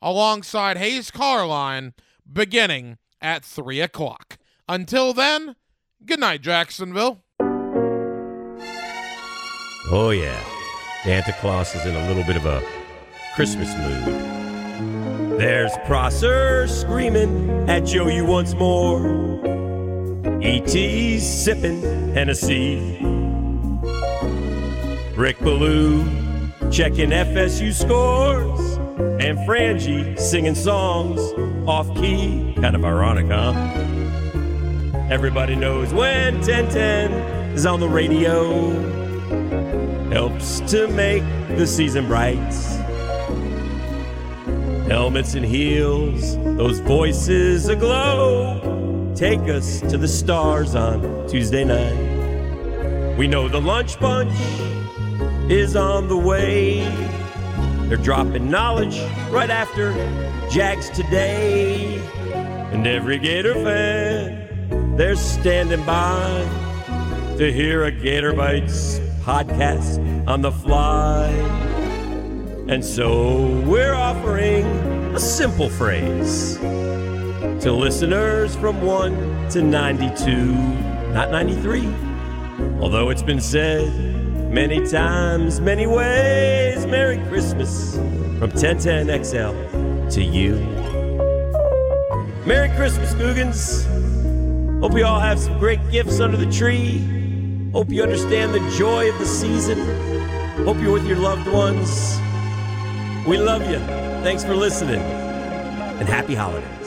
alongside Hays Carlyon beginning at 3 o'clock. Until then, good night, Jacksonville. Oh, yeah. Santa Claus is in a little bit of a Christmas mood. There's Prosser screaming at Joe you once more. E.T.'s sipping Hennessy. Rick Ballou checking FSU scores, and Frangie singing songs off key. Kind of ironic, huh? Everybody knows when 1010 is on the radio, helps to make the season bright. Helmets and heels, those voices aglow, take us to the stars on Tuesday night. We know the lunch bunch is on the way. They're dropping knowledge right after Jags today. And every Gator fan, they're standing by to hear a Gator Bites podcast on the fly. And so we're offering a simple phrase to listeners from 1 to 92, not 93. Although it's been said many times, many ways. Merry Christmas from 1010XL to you. Merry Christmas, Googans. Hope you all have some great gifts under the tree. Hope you understand the joy of the season. Hope you're with your loved ones. We love you. Thanks for listening. And happy holidays.